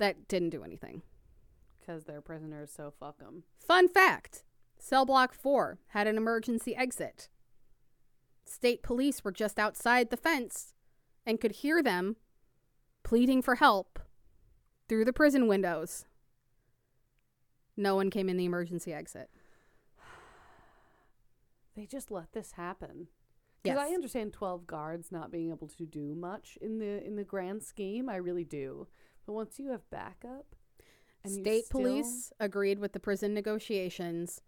[SPEAKER 2] that didn't do anything.
[SPEAKER 1] because they're prisoners. So fuck them.
[SPEAKER 2] Fun fact Cell Block 4 had an emergency exit. State police were just outside the fence and could hear them pleading for help through the prison windows. No one came in the emergency exit.
[SPEAKER 1] They just let this happen. Because
[SPEAKER 2] Yes.
[SPEAKER 1] I understand twelve guards not being able to do much in the in the grand scheme. I really do. But once you have backup,
[SPEAKER 2] State
[SPEAKER 1] still-
[SPEAKER 2] police agreed with the prison negotiations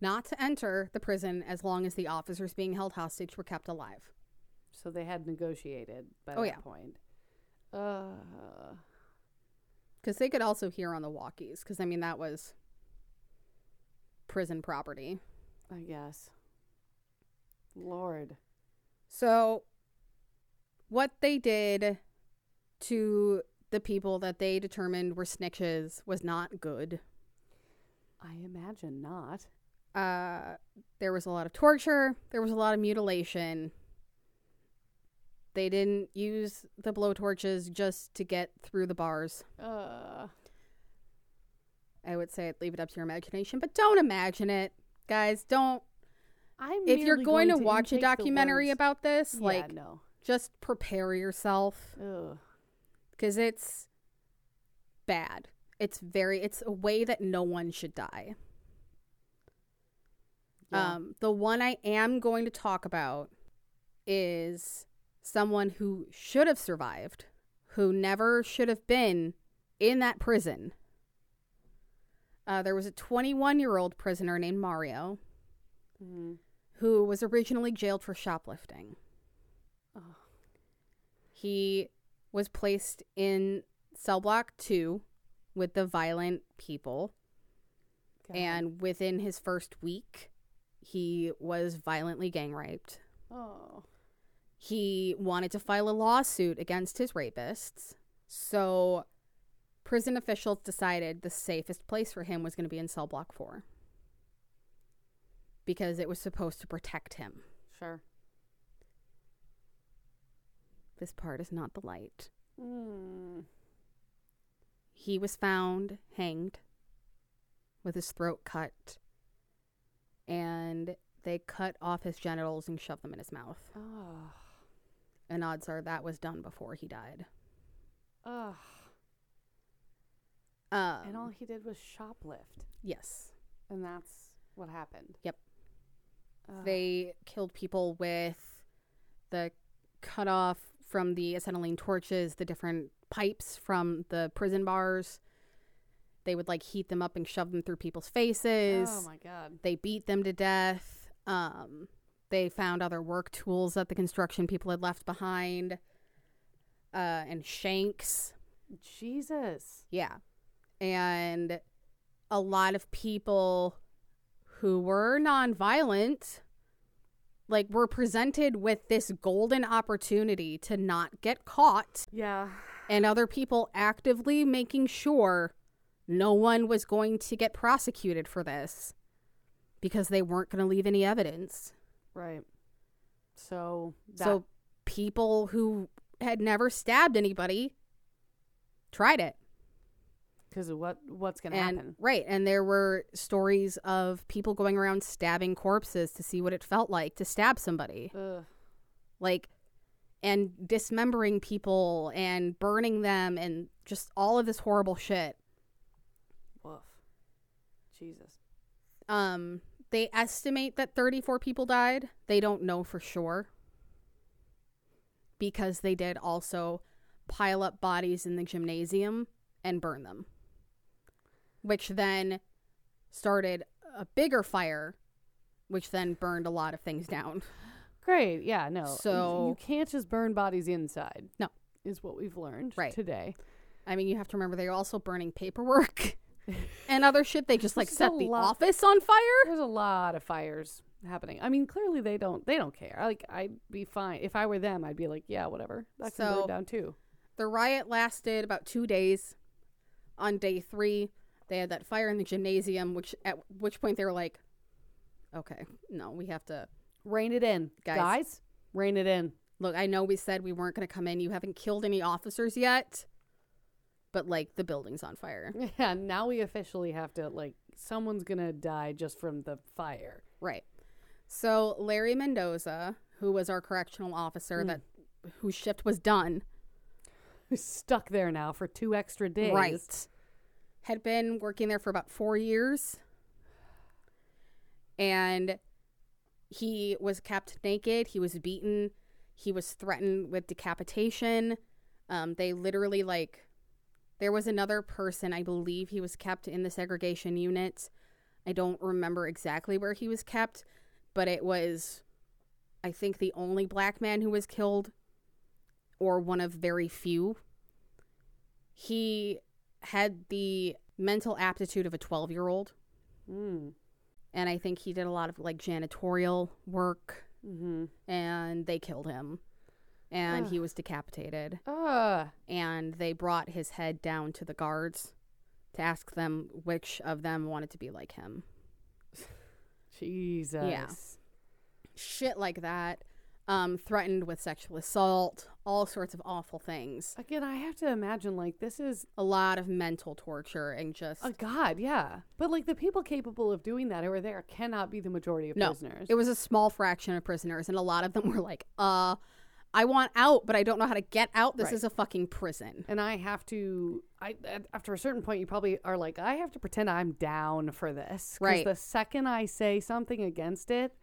[SPEAKER 2] not to enter the prison as long as the officers being held hostage were kept alive.
[SPEAKER 1] so they had negotiated by
[SPEAKER 2] Oh,
[SPEAKER 1] that
[SPEAKER 2] yeah.
[SPEAKER 1] point. Uh,
[SPEAKER 2] Because they could also hear on the walkies, because I mean, that was prison property.
[SPEAKER 1] I guess. Lord.
[SPEAKER 2] So, what they did to the people that they determined were snitches was not good.
[SPEAKER 1] I imagine not.
[SPEAKER 2] Uh, there was a lot of torture, there was a lot of mutilation. They didn't use the blowtorches just to get through the bars.
[SPEAKER 1] Uh,
[SPEAKER 2] I would say leave it up to your imagination, but don't imagine it. Guys, don't.
[SPEAKER 1] I'm
[SPEAKER 2] If you're
[SPEAKER 1] merely
[SPEAKER 2] going, to, watch a documentary about this,
[SPEAKER 1] Yeah,
[SPEAKER 2] like,
[SPEAKER 1] no.
[SPEAKER 2] just prepare yourself.
[SPEAKER 1] Ugh.
[SPEAKER 2] Because it's bad. It's very it's a way that no one should die.
[SPEAKER 1] Yeah.
[SPEAKER 2] Um the one I am going to talk about is someone who should have survived, who never should have been in that prison. Uh, there was a 21 year old prisoner named Mario
[SPEAKER 1] Mhm.
[SPEAKER 2] who was originally jailed for shoplifting.
[SPEAKER 1] Oh.
[SPEAKER 2] He was placed in cell block two with the violent people,
[SPEAKER 1] God.
[SPEAKER 2] and within his first week, he was violently gang raped.
[SPEAKER 1] oh,
[SPEAKER 2] He wanted to file a lawsuit against his rapists, so prison officials decided the safest place for him was going to be in cell block four because it was supposed to protect him.
[SPEAKER 1] sure.
[SPEAKER 2] This part is not the light.
[SPEAKER 1] Mm.
[SPEAKER 2] He was found hanged with his throat cut, and they cut off his genitals and shoved them in his mouth.
[SPEAKER 1] Oh.
[SPEAKER 2] And odds are that was done before he died.
[SPEAKER 1] Ugh.
[SPEAKER 2] Um,
[SPEAKER 1] and all he did was shoplift,
[SPEAKER 2] yes,
[SPEAKER 1] and that's what happened.
[SPEAKER 2] Yep.
[SPEAKER 1] Ugh.
[SPEAKER 2] they killed people with the cut off from the acetylene torches, the different pipes from the prison bars. They would like heat them up and shove them through people's faces.
[SPEAKER 1] Oh my god.
[SPEAKER 2] they beat them to death. Um, they found other work tools that the construction people had left behind, uh, and shanks.
[SPEAKER 1] Jesus.
[SPEAKER 2] Yeah, and a lot of people who were nonviolent, like, we're presented with this golden opportunity to not get caught,
[SPEAKER 1] Yeah.
[SPEAKER 2] and other people actively making sure no one was going to get prosecuted for this because they weren't going to leave any evidence.
[SPEAKER 1] Right. So that,
[SPEAKER 2] So people who had never stabbed anybody tried it.
[SPEAKER 1] Because of what what's going to happen.
[SPEAKER 2] right, and there were stories of people going around stabbing corpses to see what it felt like to stab somebody.
[SPEAKER 1] Ugh.
[SPEAKER 2] Like and dismembering people and burning them and just all of this horrible shit.
[SPEAKER 1] Woof. Jesus.
[SPEAKER 2] Um they estimate that 34 people died. They don't know for sure. Because they did also pile up bodies in the gymnasium and burn them. Which then started a bigger fire, which then burned a lot of things down.
[SPEAKER 1] Great. Yeah. No.
[SPEAKER 2] So-
[SPEAKER 1] you can't just burn bodies inside.
[SPEAKER 2] No.
[SPEAKER 1] Is what we've learned
[SPEAKER 2] Right.
[SPEAKER 1] today.
[SPEAKER 2] I mean, you have to remember they're also burning paperwork and other shit. They just like
[SPEAKER 1] There's
[SPEAKER 2] set the
[SPEAKER 1] lot-
[SPEAKER 2] office on fire.
[SPEAKER 1] There's a lot of fires happening. I mean, clearly they don't they don't care. Like I'd be fine if I were them. I'd be like, yeah, whatever. That can
[SPEAKER 2] So-
[SPEAKER 1] burn down too.
[SPEAKER 2] The riot lasted about two days. On day three, they had that fire in the gymnasium, which at which point they were like, "Okay, no, we have to
[SPEAKER 1] Rein it in,
[SPEAKER 2] Guys.
[SPEAKER 1] guys. rein it in.
[SPEAKER 2] look." I know we said we weren't going to come in. You haven't killed any officers yet, but like the building's on fire,
[SPEAKER 1] Yeah. Now we officially have to like someone's gonna die just from the fire.
[SPEAKER 2] right? So Larry Mendoza, who was our correctional officer, hmm. that whose shift was done,
[SPEAKER 1] Who's stuck there now for two extra days.
[SPEAKER 2] Right. Had been working there for about four years. And he was kept naked. He was beaten. He was threatened with decapitation. Um, they literally, like, there was another person, I believe he was kept in the segregation unit. I don't remember exactly where he was kept, but it was, I think, the only black man who was killed, or one of very few he had the mental aptitude of a 12 year old
[SPEAKER 1] Mm.
[SPEAKER 2] and i think he did a lot of like janitorial work
[SPEAKER 1] Mm-hmm.
[SPEAKER 2] and they killed him and he was decapitated
[SPEAKER 1] Ah.
[SPEAKER 2] and they brought his head down to the guards to ask them which of them wanted to be like him
[SPEAKER 1] Jesus.
[SPEAKER 2] shit like that um threatened with sexual assault all sorts of awful things
[SPEAKER 1] Again, I have to imagine like this is
[SPEAKER 2] a lot of mental torture and just
[SPEAKER 1] Oh, god, yeah. But like the people capable of doing that who are there cannot be the majority of
[SPEAKER 2] No.
[SPEAKER 1] prisoners.
[SPEAKER 2] It was a small fraction of prisoners, and a lot of them were like, uh, I want out, but I don't know how to get out. This
[SPEAKER 1] Right.
[SPEAKER 2] is a fucking prison.
[SPEAKER 1] and I have to. I after a certain point, you probably are like, I have to pretend I'm down for this.
[SPEAKER 2] Right.
[SPEAKER 1] The second I say something against it,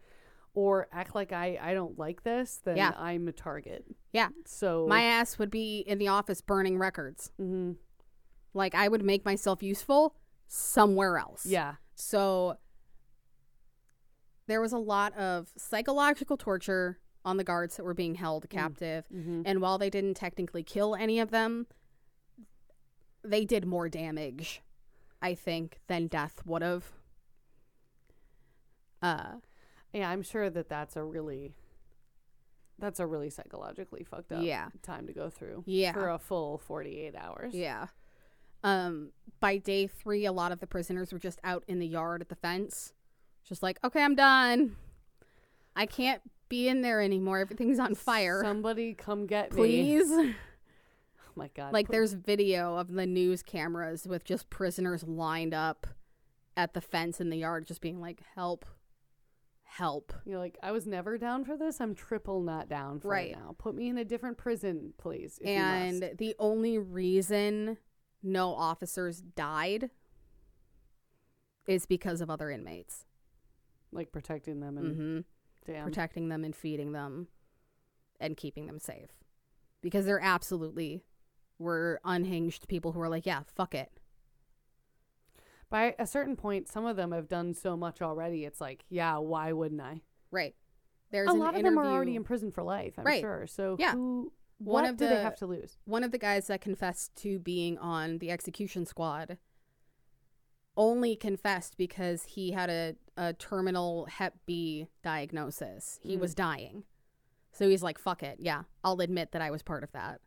[SPEAKER 1] or act like I I don't like this, then
[SPEAKER 2] Yeah.
[SPEAKER 1] I'm a target.
[SPEAKER 2] Yeah.
[SPEAKER 1] So
[SPEAKER 2] My ass would be in the office burning records.
[SPEAKER 1] Mhm.
[SPEAKER 2] Like, I would make myself useful somewhere else.
[SPEAKER 1] yeah,
[SPEAKER 2] So, there was a lot of psychological torture on the guards that were being held captive.
[SPEAKER 1] Mhm.
[SPEAKER 2] And while they didn't technically kill any of them, they did more damage, I think, than death would have. Uh,
[SPEAKER 1] yeah. I'm sure that that's a really. That's a really psychologically fucked up
[SPEAKER 2] Yeah.
[SPEAKER 1] time to go through.
[SPEAKER 2] Yeah.
[SPEAKER 1] For a full 48 hours.
[SPEAKER 2] Yeah. Um, by day three, a lot of the prisoners were just out in the yard at the fence, just like, okay, I'm done. I can't be in there anymore. Everything's on fire.
[SPEAKER 1] Somebody come get me.
[SPEAKER 2] Please.
[SPEAKER 1] Oh my god.
[SPEAKER 2] like, there's video of the news cameras with just prisoners lined up at the fence in the yard, just being like, help, help.
[SPEAKER 1] You're like, I was never down for this. I'm triple not down for
[SPEAKER 2] Right.
[SPEAKER 1] it now. Put me in a different prison, please. if
[SPEAKER 2] and the only reason no officers died is because of other inmates.
[SPEAKER 1] like protecting them and
[SPEAKER 2] hmm
[SPEAKER 1] damn.
[SPEAKER 2] protecting them and feeding them and keeping them safe because there absolutely were unhinged people who were like yeah fuck it
[SPEAKER 1] By a certain point, some of them have done so much already. It's like, yeah, why wouldn't I?
[SPEAKER 2] right there's
[SPEAKER 1] a
[SPEAKER 2] an
[SPEAKER 1] lot of them are already in prison for life. I'm
[SPEAKER 2] Right.
[SPEAKER 1] sure. So
[SPEAKER 2] Yeah.
[SPEAKER 1] who?
[SPEAKER 2] One
[SPEAKER 1] what
[SPEAKER 2] of
[SPEAKER 1] do they
[SPEAKER 2] the-
[SPEAKER 1] have to lose?
[SPEAKER 2] one of the guys that confessed to being on the execution squad only confessed because he had a, a terminal hep b diagnosis he
[SPEAKER 1] Mm.
[SPEAKER 2] was dying so he's like fuck it yeah i'll admit that i was part of that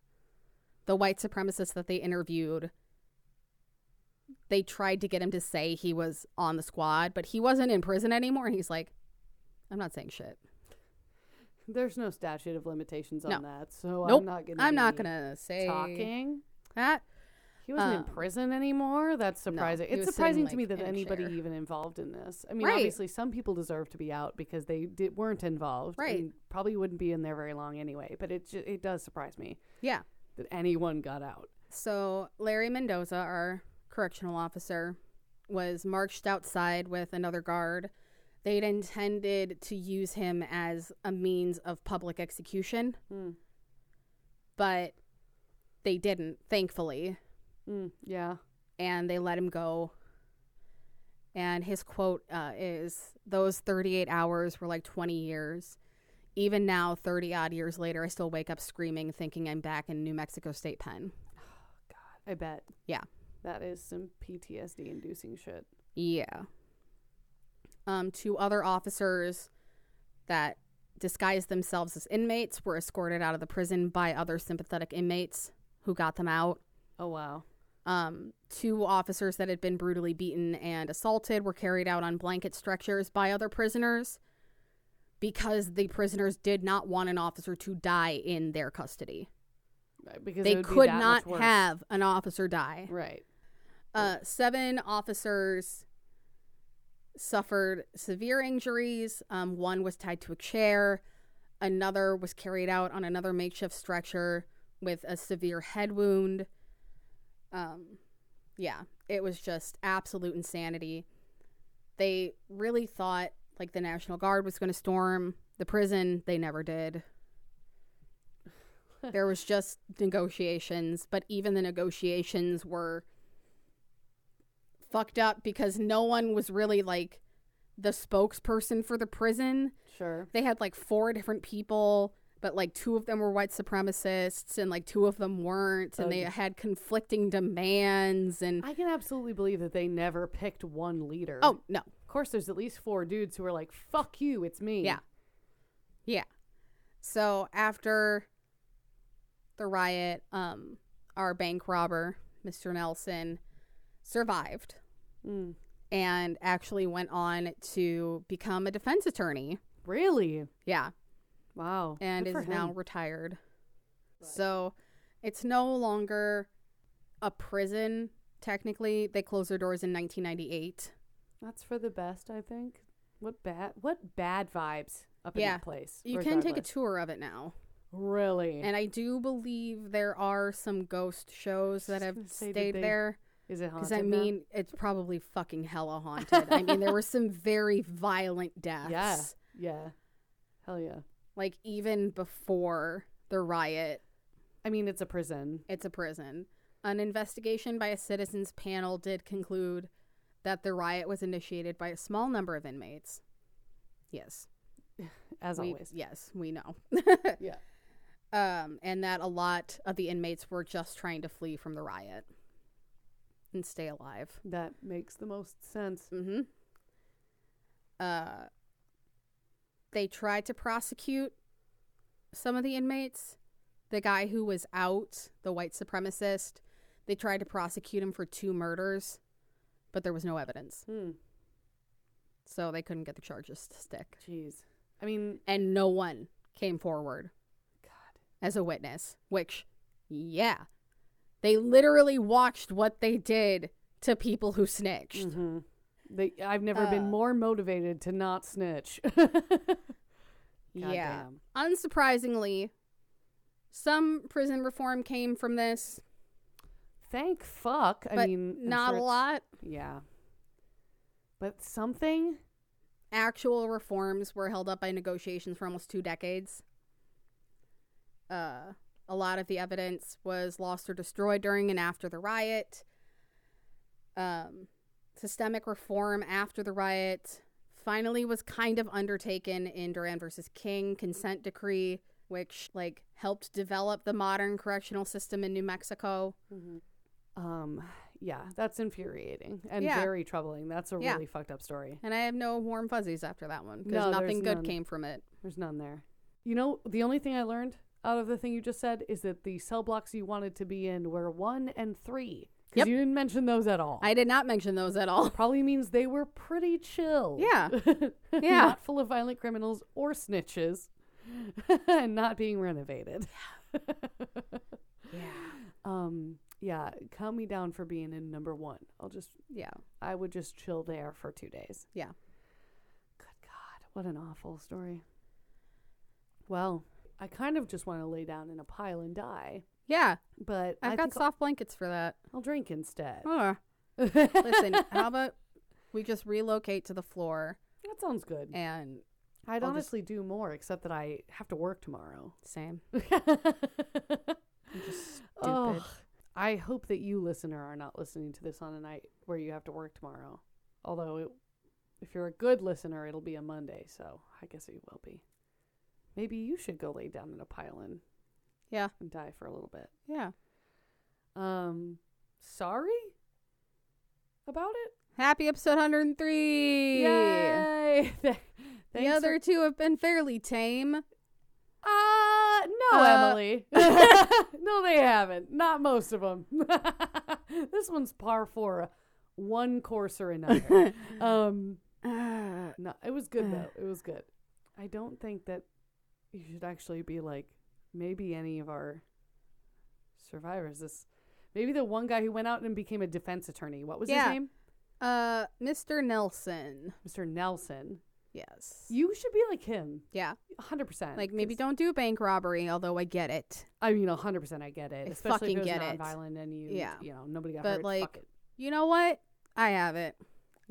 [SPEAKER 2] the white supremacists that they interviewed they tried to get him to say he was on the squad, but he wasn't in prison anymore. He's like, I'm not saying shit.
[SPEAKER 1] There's no statute of limitations on
[SPEAKER 2] No.
[SPEAKER 1] that, so
[SPEAKER 2] Nope.
[SPEAKER 1] I'm not gonna.
[SPEAKER 2] I'm not
[SPEAKER 1] be
[SPEAKER 2] gonna say
[SPEAKER 1] talking.
[SPEAKER 2] that.
[SPEAKER 1] He wasn't in
[SPEAKER 2] Um,
[SPEAKER 1] prison anymore. That's surprising.
[SPEAKER 2] he
[SPEAKER 1] it's
[SPEAKER 2] was
[SPEAKER 1] surprising
[SPEAKER 2] sitting,
[SPEAKER 1] to me
[SPEAKER 2] like,
[SPEAKER 1] that
[SPEAKER 2] in a
[SPEAKER 1] anybody
[SPEAKER 2] chair.
[SPEAKER 1] even involved in this. I mean,
[SPEAKER 2] Right.
[SPEAKER 1] obviously, some people deserve to be out because they did, weren't involved,
[SPEAKER 2] Right.
[SPEAKER 1] and probably wouldn't be in there very long anyway. But it ju- it does surprise me
[SPEAKER 2] Yeah.
[SPEAKER 1] that anyone got out.
[SPEAKER 2] So Larry Mendoza, our correctional officer, was marched outside with another guard. They'd intended to use him as a means of public execution,
[SPEAKER 1] Hmm.
[SPEAKER 2] but they didn't, thankfully.
[SPEAKER 1] Mm, yeah.
[SPEAKER 2] and they let him go. And his quote uh, is Those 38 hours were like 20 years. Even now, 30 odd years later, I still wake up screaming, thinking I'm back in New Mexico State Pen. Oh, God.
[SPEAKER 1] I bet.
[SPEAKER 2] Yeah.
[SPEAKER 1] That is some PTSD inducing shit.
[SPEAKER 2] Yeah. Um, two other officers that disguised themselves as inmates were escorted out of the prison by other sympathetic inmates who got them out.
[SPEAKER 1] Oh wow.
[SPEAKER 2] Um, two officers that had been brutally beaten and assaulted were carried out on blanket stretchers by other prisoners because the prisoners did not want an officer to die in their custody.
[SPEAKER 1] Right, Because
[SPEAKER 2] They
[SPEAKER 1] would be
[SPEAKER 2] could not have an officer die.
[SPEAKER 1] Right.
[SPEAKER 2] Uh, seven officers suffered severe injuries. Um, one was tied to a chair. Another was carried out on another makeshift stretcher with a severe head wound. Um, yeah, it was just absolute insanity. They really thought like the National Guard was going to storm the prison. They never did. there was just negotiations, but even the negotiations were fucked up because no one was really like the spokesperson for the prison.
[SPEAKER 1] Sure.
[SPEAKER 2] They had like four different people, but like two of them were white supremacists and like two of them weren't, and they
[SPEAKER 1] Ugh.
[SPEAKER 2] had conflicting demands. And
[SPEAKER 1] I can absolutely believe that they never picked one leader.
[SPEAKER 2] oh no,
[SPEAKER 1] of course, there's at least four dudes who are like, "Fuck you, it's me."
[SPEAKER 2] Yeah. Yeah. So after the riot, um, our bank robber, Mr. Nelson, survived
[SPEAKER 1] Mm.
[SPEAKER 2] and actually went on to become a defense attorney.
[SPEAKER 1] Really?
[SPEAKER 2] Yeah.
[SPEAKER 1] Wow.
[SPEAKER 2] And
[SPEAKER 1] Good
[SPEAKER 2] is now retired. So it's no longer a prison, technically. They closed their doors in 1998.
[SPEAKER 1] That's for the best, I think. What bad? What bad vibes up in that place?
[SPEAKER 2] You can take a tour of it now.
[SPEAKER 1] Really?
[SPEAKER 2] And I do believe there are some ghost shows that have stayed
[SPEAKER 1] they
[SPEAKER 2] there.
[SPEAKER 1] Is it haunted?
[SPEAKER 2] Because I
[SPEAKER 1] now?
[SPEAKER 2] mean, it's probably fucking hella haunted. I mean, there were some very violent deaths.
[SPEAKER 1] Yeah. yeah. Hell yeah.
[SPEAKER 2] Like even before the riot,
[SPEAKER 1] I mean, it's a prison.
[SPEAKER 2] it's a prison. An investigation by a citizens panel did conclude that the riot was initiated by a small number of inmates. Yes.
[SPEAKER 1] As
[SPEAKER 2] we,
[SPEAKER 1] always.
[SPEAKER 2] Yes, we know.
[SPEAKER 1] Yeah.
[SPEAKER 2] um, and that a lot of the inmates were just trying to flee from the riot and stay alive.
[SPEAKER 1] That makes the most sense.
[SPEAKER 2] Mm-hmm. Uh, they tried to prosecute some of the inmates. The guy who was out, the white supremacist, they tried to prosecute him for two murders, but there was no evidence.
[SPEAKER 1] Hmm.
[SPEAKER 2] So they couldn't get the charges to stick.
[SPEAKER 1] Jeez. I mean,
[SPEAKER 2] And no one came forward
[SPEAKER 1] God.
[SPEAKER 2] as a witness, which, yeah, they literally watched what they did to people who snitched.
[SPEAKER 1] hmm They, I've never been
[SPEAKER 2] Uh,
[SPEAKER 1] more motivated to not snitch.
[SPEAKER 2] Yeah.
[SPEAKER 1] Goddamn.
[SPEAKER 2] Unsurprisingly, some prison reform came from this,
[SPEAKER 1] Thank fuck. I mean,
[SPEAKER 2] not
[SPEAKER 1] sure
[SPEAKER 2] a lot.
[SPEAKER 1] Yeah. But something.
[SPEAKER 2] Actual reforms were held up by negotiations for almost two decades. Uh, a lot of the evidence was lost or destroyed during and after the riot. Um, systemic reform after the riot finally was kind of undertaken in Duran versus King consent decree, which like helped develop the modern correctional system in New Mexico.
[SPEAKER 1] Um. Yeah, that's infuriating and
[SPEAKER 2] Yeah.
[SPEAKER 1] very troubling. That's a
[SPEAKER 2] Yeah.
[SPEAKER 1] really fucked up story.
[SPEAKER 2] And I have no warm fuzzies after that one because
[SPEAKER 1] No,
[SPEAKER 2] nothing good
[SPEAKER 1] none.
[SPEAKER 2] came from it.
[SPEAKER 1] There's none there. You know, the only thing I learned out of the thing you just said is that the cell blocks you wanted to be in were one and three. Because
[SPEAKER 2] Yep.
[SPEAKER 1] you didn't mention those at all.
[SPEAKER 2] I did not mention those at all.
[SPEAKER 1] Probably means they were pretty chill.
[SPEAKER 2] Yeah. Yeah.
[SPEAKER 1] not full of violent criminals or snitches, and not being renovated.
[SPEAKER 2] Yeah.
[SPEAKER 1] Um, yeah, count me down for being in number one. I'll just,
[SPEAKER 2] Yeah.
[SPEAKER 1] I would just chill there for two days.
[SPEAKER 2] Yeah.
[SPEAKER 1] Good God, what an awful story. Well, I kind of just want to lay down in a pile and die,
[SPEAKER 2] Yeah.
[SPEAKER 1] but
[SPEAKER 2] I've
[SPEAKER 1] I
[SPEAKER 2] got
[SPEAKER 1] think
[SPEAKER 2] soft blankets for that.
[SPEAKER 1] I'll, drink instead.
[SPEAKER 2] Oh. Listen, how about we just relocate to the floor
[SPEAKER 1] that sounds good.
[SPEAKER 2] and
[SPEAKER 1] I'd
[SPEAKER 2] I'll just-
[SPEAKER 1] honestly do more, except that I have to work tomorrow.
[SPEAKER 2] same. Just stupid.
[SPEAKER 1] Ugh. I hope that you, listener, are not listening to this on a night where you have to work tomorrow. Although, it, if you're a good listener, it'll be a Monday, so I guess it will be. Maybe you should go lay down in a pile and
[SPEAKER 2] Yeah.
[SPEAKER 1] and die for a little bit.
[SPEAKER 2] Yeah.
[SPEAKER 1] Um, sorry about it.
[SPEAKER 2] Happy episode 103.
[SPEAKER 1] Yay! Th-
[SPEAKER 2] The other two have been fairly tame.
[SPEAKER 1] Uh, no,
[SPEAKER 2] Uh,
[SPEAKER 1] Emily. no, they haven't. Not most of them. this one's par for one course or another. um,
[SPEAKER 2] Uh,
[SPEAKER 1] no, it was good though. It was good. I don't think that you should actually be like maybe any of our survivors. This maybe the one guy who went out and became a defense attorney. What was
[SPEAKER 2] Yeah.
[SPEAKER 1] his name?
[SPEAKER 2] uh, Mr. Nelson.
[SPEAKER 1] Mr. Nelson.
[SPEAKER 2] Yes.
[SPEAKER 1] You should be like him.
[SPEAKER 2] yeah.
[SPEAKER 1] 100%.
[SPEAKER 2] Like maybe
[SPEAKER 1] 'cause-
[SPEAKER 2] don't do a bank robbery, although I get it.
[SPEAKER 1] I mean, 100% I get it.
[SPEAKER 2] I
[SPEAKER 1] Especially
[SPEAKER 2] fucking
[SPEAKER 1] if it was
[SPEAKER 2] get it.
[SPEAKER 1] non-violent and you,
[SPEAKER 2] Yeah.
[SPEAKER 1] you know, nobody got
[SPEAKER 2] But,
[SPEAKER 1] hurt.
[SPEAKER 2] like,
[SPEAKER 1] Fuck it.
[SPEAKER 2] You know what? I have it.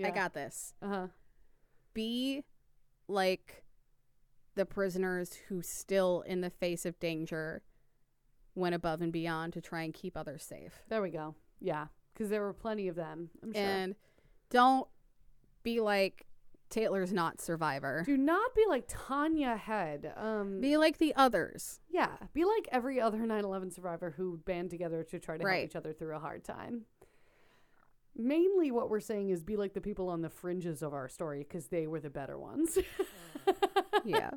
[SPEAKER 2] I got this.
[SPEAKER 1] Uh-huh.
[SPEAKER 2] Be like the prisoners who still in the face of danger went above and beyond to try and keep others safe.
[SPEAKER 1] There we go. Yeah. Because there were plenty of them. I'm sure.
[SPEAKER 2] And don't be like Taylor's not survivor.
[SPEAKER 1] Do not be like Tania Head. Um,
[SPEAKER 2] Be like the others.
[SPEAKER 1] Yeah, be like every other 9/11 survivor who band together to try to
[SPEAKER 2] Right.
[SPEAKER 1] help each other through a hard time. Mainly, what we're saying is be like the people on the fringes of our story because they were the better ones.
[SPEAKER 2] Yeah.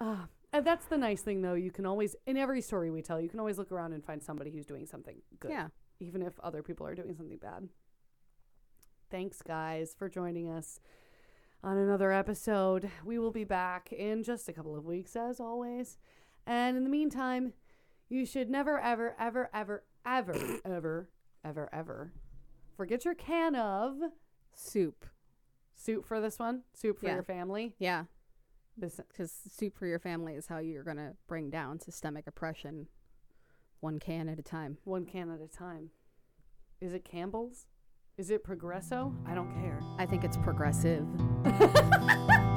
[SPEAKER 1] Ah, and that's the nice thing, though. You can always, in every story we tell, you can always look around and find somebody who's doing something good,
[SPEAKER 2] Yeah.
[SPEAKER 1] even if other people are doing something bad. Thanks, guys, for joining us on another episode. We will be back in just a couple of weeks, as always. And in the meantime, you should never, ever, ever, ever, ever, ever, ever, ever forget your can of
[SPEAKER 2] Soup.
[SPEAKER 1] soup for this one. Soup for
[SPEAKER 2] Yeah.
[SPEAKER 1] your family.
[SPEAKER 2] Yeah.
[SPEAKER 1] This
[SPEAKER 2] Because soup for your family is how you're going to bring down systemic oppression one can at a time.
[SPEAKER 1] one can at a time. Is it Campbell's? Is it Progresso? I don't care.
[SPEAKER 2] I think it's progressive.